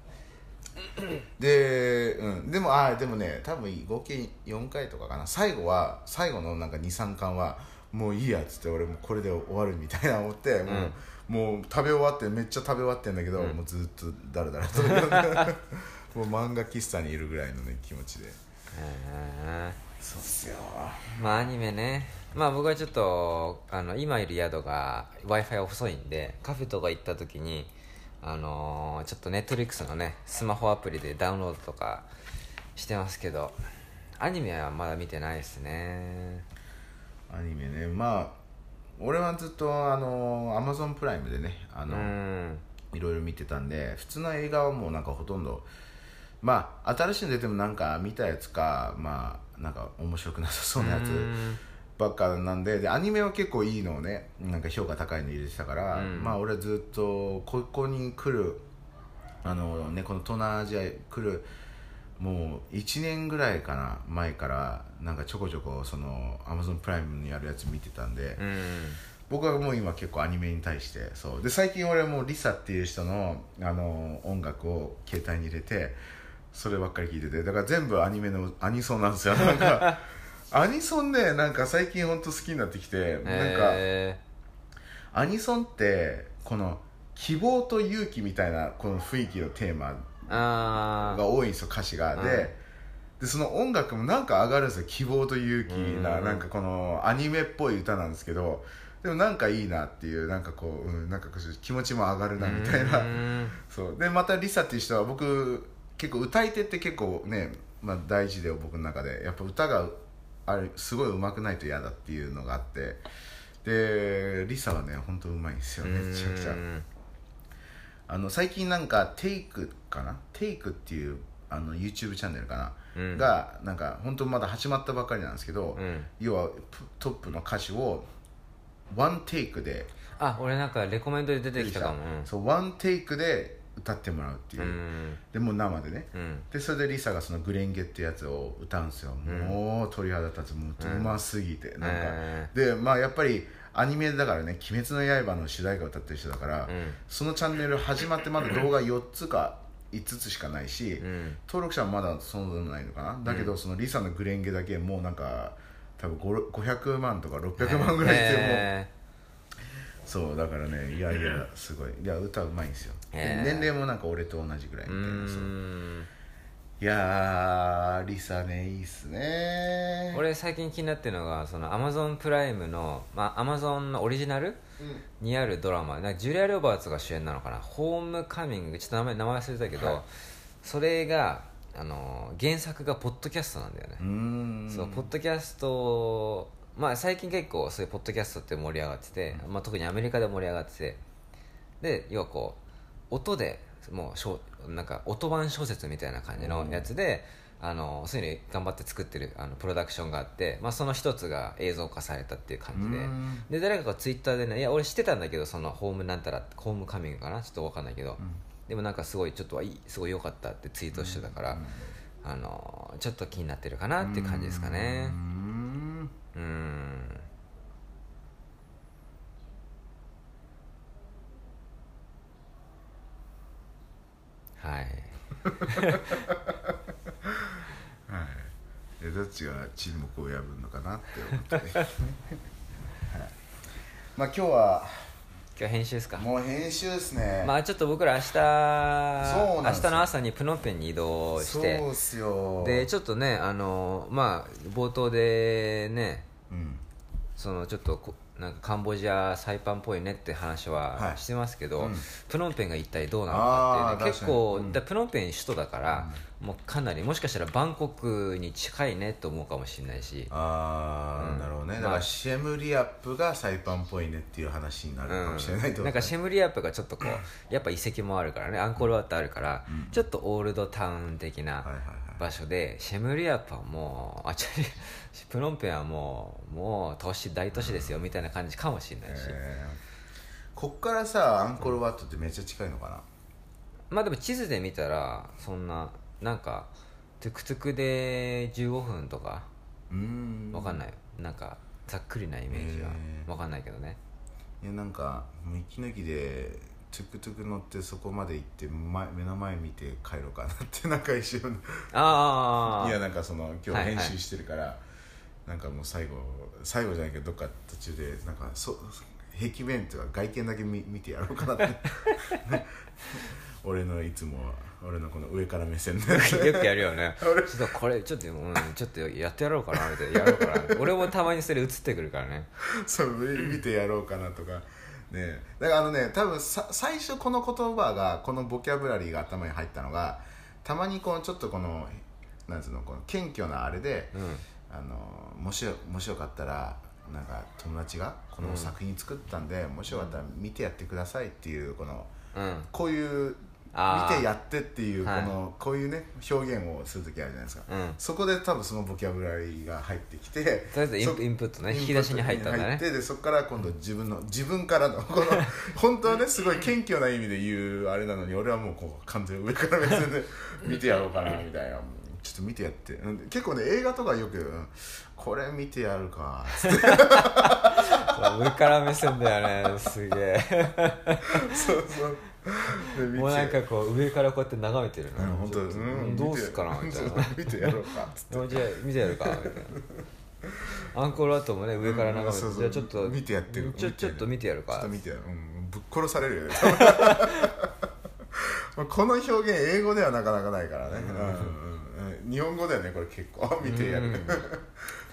で、うん、でもああでもね多分合計4回とかかな。最後は最後のなんか23巻はもういいやっつって俺もうこれで終わるみたいな思って、もうもう食べ終わってめっちゃ食べ終わってんだけど、うん。もうずっとだらだらともう漫画喫茶にいるぐらいのね気持ちで。うんそうっすよ。まあアニメね。まあ僕はちょっとあの今いる宿が w i f i が細いんでカフェとか行った時にあのーちょっとネットリックスのねスマホアプリでダウンロードとかしてますけどアニメはまだ見てないですね。アニメね。まあ俺はずっとあのアマゾンプライムでねあうの、ん。いろいろ見てたんで普通の映画はもうなんかほとんどまあ新しいの出てもなんか見たやつかまあなんか面白くなさそうなやつうんばっかなんででアニメは結構いいのをねなんか評価高いの入れてたから、うん。まあ俺はずっとここに来るあのねこの東南アジアへ来るもう1年ぐらいかな前からなんかちょこちょこそのアマゾンプライムにあるやつ見てたんで、うん。僕はもう今結構アニメに対してそう。で最近俺はもうリサっていう人のあの音楽を携帯に入れてそればっかり聴いててだから全部アニメのアニソンなんですよ。なんかアニソンねなんか最近本当好きになってきて、なんかえアニソンってこの希望と勇気みたいなこの雰囲気のテーマが多いんですよ歌詞が、うんででその音楽もなんか上がるんですよ希望と勇気な、うんなんかこのアニメっぽい歌なんですけどでもなんかいいなっていうなんかこう、うん、なんか気持ちも上がるなみたいな、うん。そう。でまたリサっていう人は僕結構歌い手って結構ね、まあ、大事で僕の中で。やっぱ歌があれすごい上手くないと嫌だっていうのがあって。でリサはね本当うまいんですよ。めちゃくちゃ。うんあの最近なんかテイクかな？テイクっていうあの YouTube チャンネルかな、うん。がなんか本当まだ始まったばっかりなんですけど、うん。要はプトップの歌詞をワンテイクであ俺なんかレコメンドで出てきたかも。そうワンテイクで歌ってもらうっていう。う、ん。でもう生でね、うん。でそれでリサがその紅蓮華ってやつを歌うんですよ、もう鳥肌立つもううますぎて、なんか、えでまあやっぱりアニメだからね「鬼滅の刃」の主題歌を歌ってる人だから、ん。そのチャンネル始まってまだ動画4つか5つしかないし、うん。登録者はまだそんなないのかな。だけど、そのリサのグレンゲだけもうなんか多分5 500万とか600万ぐらいでもう、えそうだからねいやいやすごい。いや歌うまいんですよ、でへー。年齢もなんか俺と同じぐらいみたいなそう。いやーリサねいいっすね。俺最近気になってるのがそのアマゾンプライムのまあアマゾンのオリジナルうん。にあるドラマ。なんかジュリア・ロバーツが主演なのかな？ホームカミングちょっと名前名前忘れたけど、はい。それがあの原作がポッドキャストなんだよね。そうポッドキャストまあ最近結構そういうポッドキャストって盛り上がってて、まあ、特にアメリカで盛り上がってて。で要はこう音でもうしょなんか音版小説みたいな感じのやつで、あのそういうの頑張って作ってるあのプロダクションがあって、まあ、その一つが映像化されたっていう感じで。うん。で誰かがツイッターでねいや俺知ってたんだけどそのホームなんたらホームカミングかな？ちょっと分かんないけど、でもなんかすごいちょっとはいいすごい良かったってツイートしてたから、あのちょっと気になってるかなっていう感じですかねうーん。うんはい。はい。でどっちが沈黙を破るのかなって思って、はい、まあ今日は今日編集ですか？もう編集ですね、まあちょっと僕ら明日明日の朝にプノンペンに移動して。そうっすよ。でちょっとねあのまあ冒頭でねうん。そのちょっとこなんかカンボジアサイパンっぽいねって話ははい。してますけど、うん。プノンペンが一体どうなのかっていうね結構、うん。だプノンペン首都だから、もうかなりもしかしたらバンコクに近いねと思うかもしれないし。ああ、うん。なるほどね。まあだからシェムリアップがサイパンっぽいねっていう話になるかもしれないってことなんかシェムリアップがちょっとこうやっぱ遺跡もあるからね。アンコールワットあるから、ちょっとオールドタウン的なはいはいはい。場所でシェムリアップはもうあ違うプノンペンはもうもう都市大都市ですよみたいな感じかもしれないし、えー。こっからさアンコールワットってめっちゃ近いのかな、まあでも地図で見たらそんななんかトゥクトゥクで15分とかうーん。わかんない、なんかざっくりなイメージはへー。わかんないけどね。いやなんかもう息抜きでトゥクトゥク乗ってそこまで行って前目の前見て帰ろうかなってなんか一瞬。ああ いやなんかその今日はいはい編集してるから、なんかもう最後最後じゃないけどどっか途中でなんかそ壁面っていうか外見だけ見見てやろうかなって。ね 俺のいつも俺のこの上から目線で。よくやるよね。俺 ちょっとこれちょっと、うん、ちょっとやってやろうかなみたいな。やろうかな。俺もたまにそれ映ってくるからね。そう見てやろうかなとか。ねだからあのね多分さ最初この言葉がこのボキャブラリーが頭に入ったのがたまにこのちょっとこのなんつうのこの謙虚なあれで、うん。あのもしよもしよかったらなんか友達がこの作品作ったんで、もしよかったら見てやってくださいっていうこのうん。こういう見てやってっていうこはい。の、こういうね表現をする時あるじゃないですか、うん。そこで多分そのボキャブラリーが入ってきてとりあえずインそプットね。引き出しに入ったんだね。入ってでそこから今度自分の自分からのこの本当はねすごい謙虚な意味で言うあれなのに俺はもうこう完全に上から目線で 見てやろうかなみたいな。ちょっと見てやって。うん結構ね映画とかよくうんこれ見てやるか。つってそう上から目線だよね。すげえ。そうそうもうなんかこう上からこうやって眺めてるうん本当ちょっとうん。どうすっかなみたいな。見てやろうか。つってじゃあ見てやるか。みたいなアンコールワットもね上から眺めて、うんじゃあちょっと見てやってる。ちょちょっと見てやるか。ちょっと見てやる、うん、ぶっ殺されるよ。ね まあこの表現英語ではなかなかないからね、うん。うん。うん。日本語だよねこれ結構。見てやる、うん。じゃ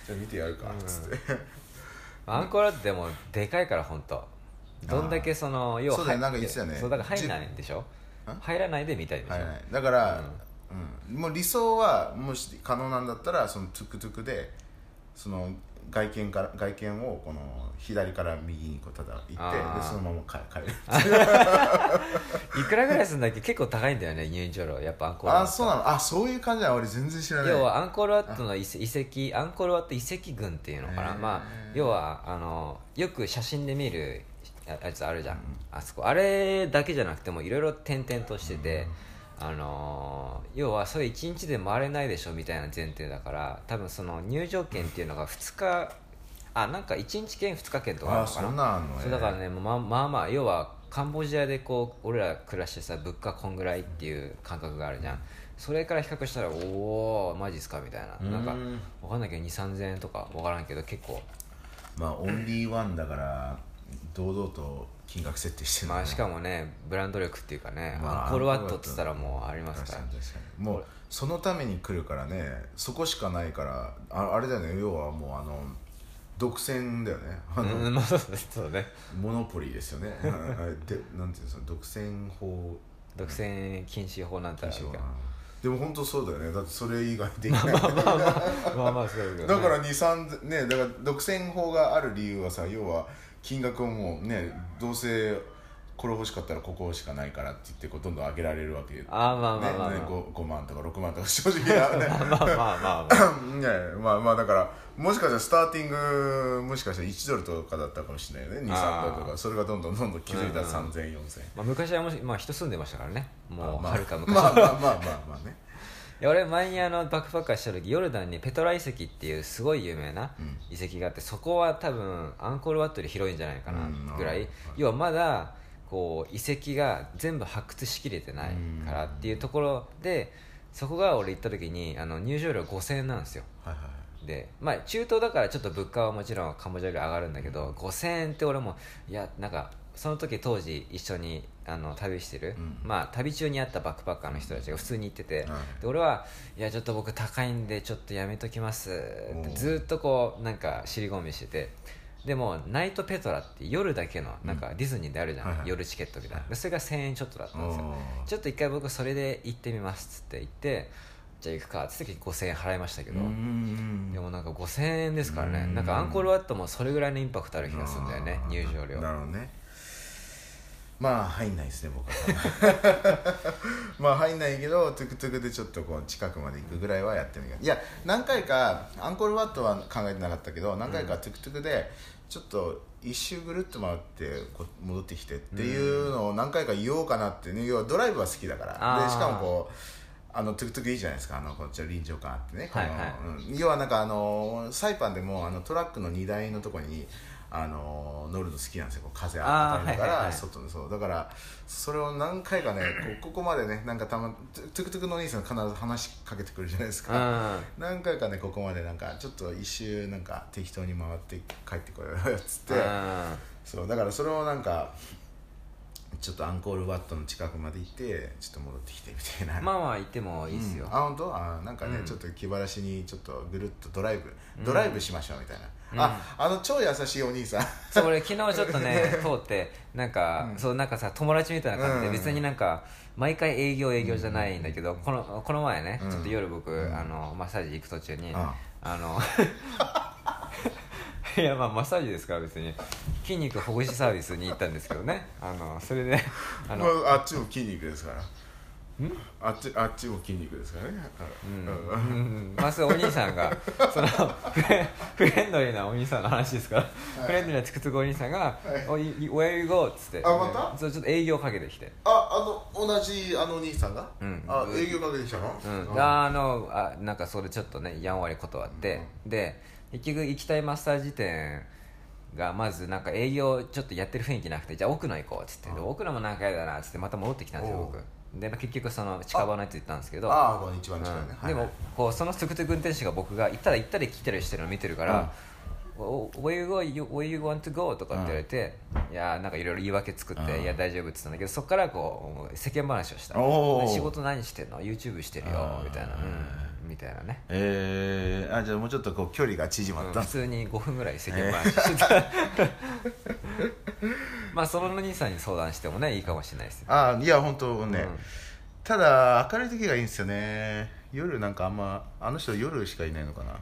あ見てやるかっつって、アンコールワットでもでかいから本当どんだけその要はそうだよ。入なんか言ってたよね。そうだから入らないんでしょ？じ入らないで見たいんでしょ、はいはい、だから、うん。もう理想はもし可能なんだったらそのトゥクトゥクでその外見から外見をこの左から右にこうただ行あってー。でそのまま帰帰る。いくらぐらいするんだっけ？結構高いんだよね入場料。やっぱアンコールワットあそうなの。あそういう感じは俺全然知らない。要はアンコールワットの遺跡アンコールワット遺跡群っていうのかな、まあ要はあのよく写真で見るややつあるじゃん、あそこ。あれだけじゃなくてもいろいろ点々としてて、あのー要はそれ1日で回れないでしょみたいな前提だから多分その入場券っていうのが2日あなんか1日券2日券とかあるあのかな？そうだからねまあまあまあ要はカンボジアでこう俺ら暮らしてさ物価こんぐらいっていう感覚があるじゃん。それから比較したらおおマジっすかみたいな。なんかうんわかんないけど2 3 0 0 0円とかわからんけど結構。まあオンリーワンだから堂々と金額設定してるまあしかもねブランド力っていうかね、まあアンコールワットって言ったらもうありますから。もうそのために来るからねそこしかないからああれだよね。要はもうあの独占だよね。あの、うんまあそうね。モノポリーですよね。でなんていうの独占法。独占禁止法なんてあるけどでも本当そうだよね。だってそれ以外できない。まあまあそうだけど、ね、だから23ねだから独占法がある理由はさ要は金額をもうねどうせこれ欲しかったらここしかないからって言ってこうどんどん上げられるわけあーまあまあまあまあ。ねね 5, 5万とか6万とか正直な。ねまあまあまあまあ。ねまあまあだからもしかしたらスターティングもしかしたら1ドルとかだったかもしれないよね。23ドルとか。それがどんどんどんどん気づいたらうんうん30004000まあ、昔はもし、まあ、人住んでましたからねもうまあはるか昔、まあまあまあまあまあねいや俺前にあのバックパッカーした時ヨルダンにペトラ遺跡っていうすごい有名なうん。遺跡があってそこは多分アンコールワットより広いんじゃないかなうん。ぐらい、要はまだこう遺跡が全部発掘しきれてないからっていうところでそこが俺行った時にあの入場料5000円なんですよ。はいはいでまあ中東だからちょっと物価はもちろんカンボジアより上がるんだけど5000円って俺もいやなんかその時当時一緒にあの旅してる、うん。まあ旅中に会ったバックパッカーの人たちが普通に行ってて、はい。で俺はいやちょっと僕高いんでちょっとやめときますってずっとこうなんか尻込みしててでもナイトペトラって夜だけのなんかディズニーであるじゃん、はいはい。夜チケットみたいな。でそれが1000円ちょっとだったんですよ。ちょっと一回僕それで行ってみますっつって行ってじゃあ行くかっつって5000円払いましたけど、うんでもなんか5000円ですからね。うん。なんかアンコールワットもそれぐらいのインパクトある気がするんだよね入場料。なるほどねまあ入んないですね僕は。まあ入んないけどトゥクトゥクでちょっとこう近くまで行くぐらいはやってみる。いや何回かアンコールワットは考えてなかったけど何回かトゥクトゥクでちょっと一周ぐるっと回ってこう戻ってきてっていうのを何回か行こうかなってね要はドライブは好きだから。でしかもこうあのトゥクトゥクいいじゃないですか。あのこっちは臨場感あってね要はなんかあのサイパンでもあのトラックの荷台のところにあの乗るの好きなんですよ。こう風当たりながら、はいはいはい。外のそう。だからそれを何回かね こうここまでねなんかたまトゥクトゥクのお兄さん必ず話しかけてくるじゃないですうか、ん何回かねここまでなんかちょっと一周なんか適当に回って帰ってこようよっつって、うんそう。だからそれをなんかちょっとアンコールワットの近くまで行ってちょっと戻ってきてみたいな。まあまあ行ってもいいっすよ、うん。あ本当？あなんかね、うん。ちょっと気晴らしにちょっとぐるっとドライブうん。ドライブしましょうみたいな、うんああの超優しいお兄さん。そう俺昨日ちょっとね 通ってなんか、うん。そうなんかさ友達みたいな感じで、うん。別になんか毎回営業営業じゃないんだけど、このこの前ね、うん。ちょっと夜僕、うん。あのマッサージ行く途中に、ああの いやまあマッサージですから別に筋肉ほぐしサービスに行ったんですけどね。あのそれであの、まあ、あっちも筋肉ですからあっちあっちも筋肉ですからね。うん。うんうんまあそれお兄さんが そのフレンドリーなお兄さんの話ですから、フレンドリーなつくつくお兄さんがはい「おい Where you go?」っつって。あまた？そうちょっと営業かけてきて。ああの同じあのお兄さんが、うん。あ営業かけてきたの、うん、ああのあなんかそれちょっとねやんわり断って、で結局行きたいマッサージ店がまずなんか営業ちょっとやってる雰囲気なくてじゃあ奥野行こうっつって。で奥野もなんかやだなっつってまた戻ってきたんですよ僕でまあ結局その近場のやつ行ったんですけど。ああ一番近いね、うん。はいでもこうそのトゥクトゥク運転手が僕が行ったら行ったり来たりしてるの見てるから「お Where you go? You- Where you want to go?」とかって言われて、いやーなんかいろいろ言い訳作って「うん。いや大丈夫」って言ったんだけどそこからこう世間話をした。仕事何してんの？YouTube してるよ。みたいな、うん、みたいなね、えー、あじゃあもうちょっとこう距離が縮まった、うん。普通に5分ぐらい世間話してた、まあそのお兄さんに相談してもねいいかもしれないですよ、あいや本当ね、うん。ただ明るい時がいいんですよね。夜なんかあんまあの人夜しかいないのかな。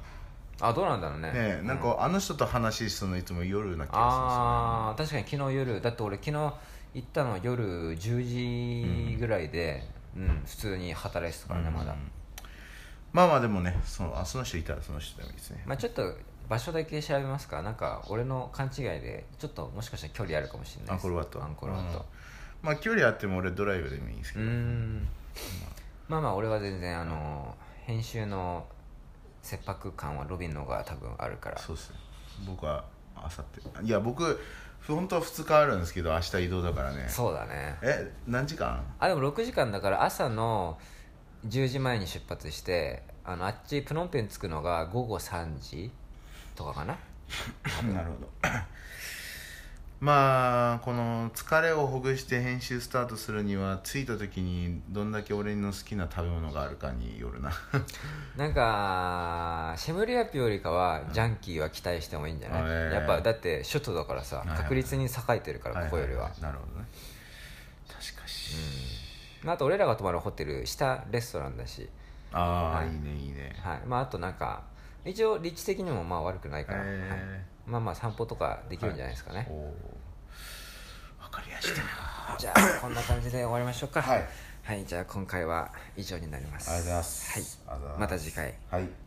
あどうなんだろうね。ねなんかあの人と話するのいつも夜な気がああ確かに昨日夜だって俺昨日行ったの夜10時ぐらいで、うん。普通に働いてたからねまだ、まあまあでもねそのあその人いたらその人でもいいですね。まあ、ちょっと場所だけ調べますか？なんか俺の勘違いでちょっともしかしたら距離あるかもしれないです。アンコールワット。アンコールワット。まあ距離あっても俺ドライブでもいいんですけど、うーん。まあまあ俺は全然あの編集の切迫感はロビンの方が多分あるから。そうっすね。僕はあさって。いや僕本当は2日あるんですけど明日移動だからね。そうだね。え何時間？あでも6時間だから朝の10時前に出発してあのあっちプノンペン着くのが午後3時とかかな。なるほど。まあこの疲れをほぐして編集スタートするには着いた時にどんだけ俺の好きな食べ物があるかによるな。なんかシェムリアピよりかはジャンキーは期待してもいいんじゃない、うんええやっぱだって首都だからさ、確実に栄えてるからここよりは,、なるほどね。確かし、まあ、あと俺らが泊まるホテル下レストランだし、ああ、はい。い、いねいいね。はい。まあ、あとなんか一応立地的にもまあ悪くないから、えはい。まあまあ散歩とかできるんじゃないですかね、分かりやしたじゃあこんな感じで終わりましょうか。はい。はい、じゃあ今回は以上になります。ありがとうございます。はい。また次回。はい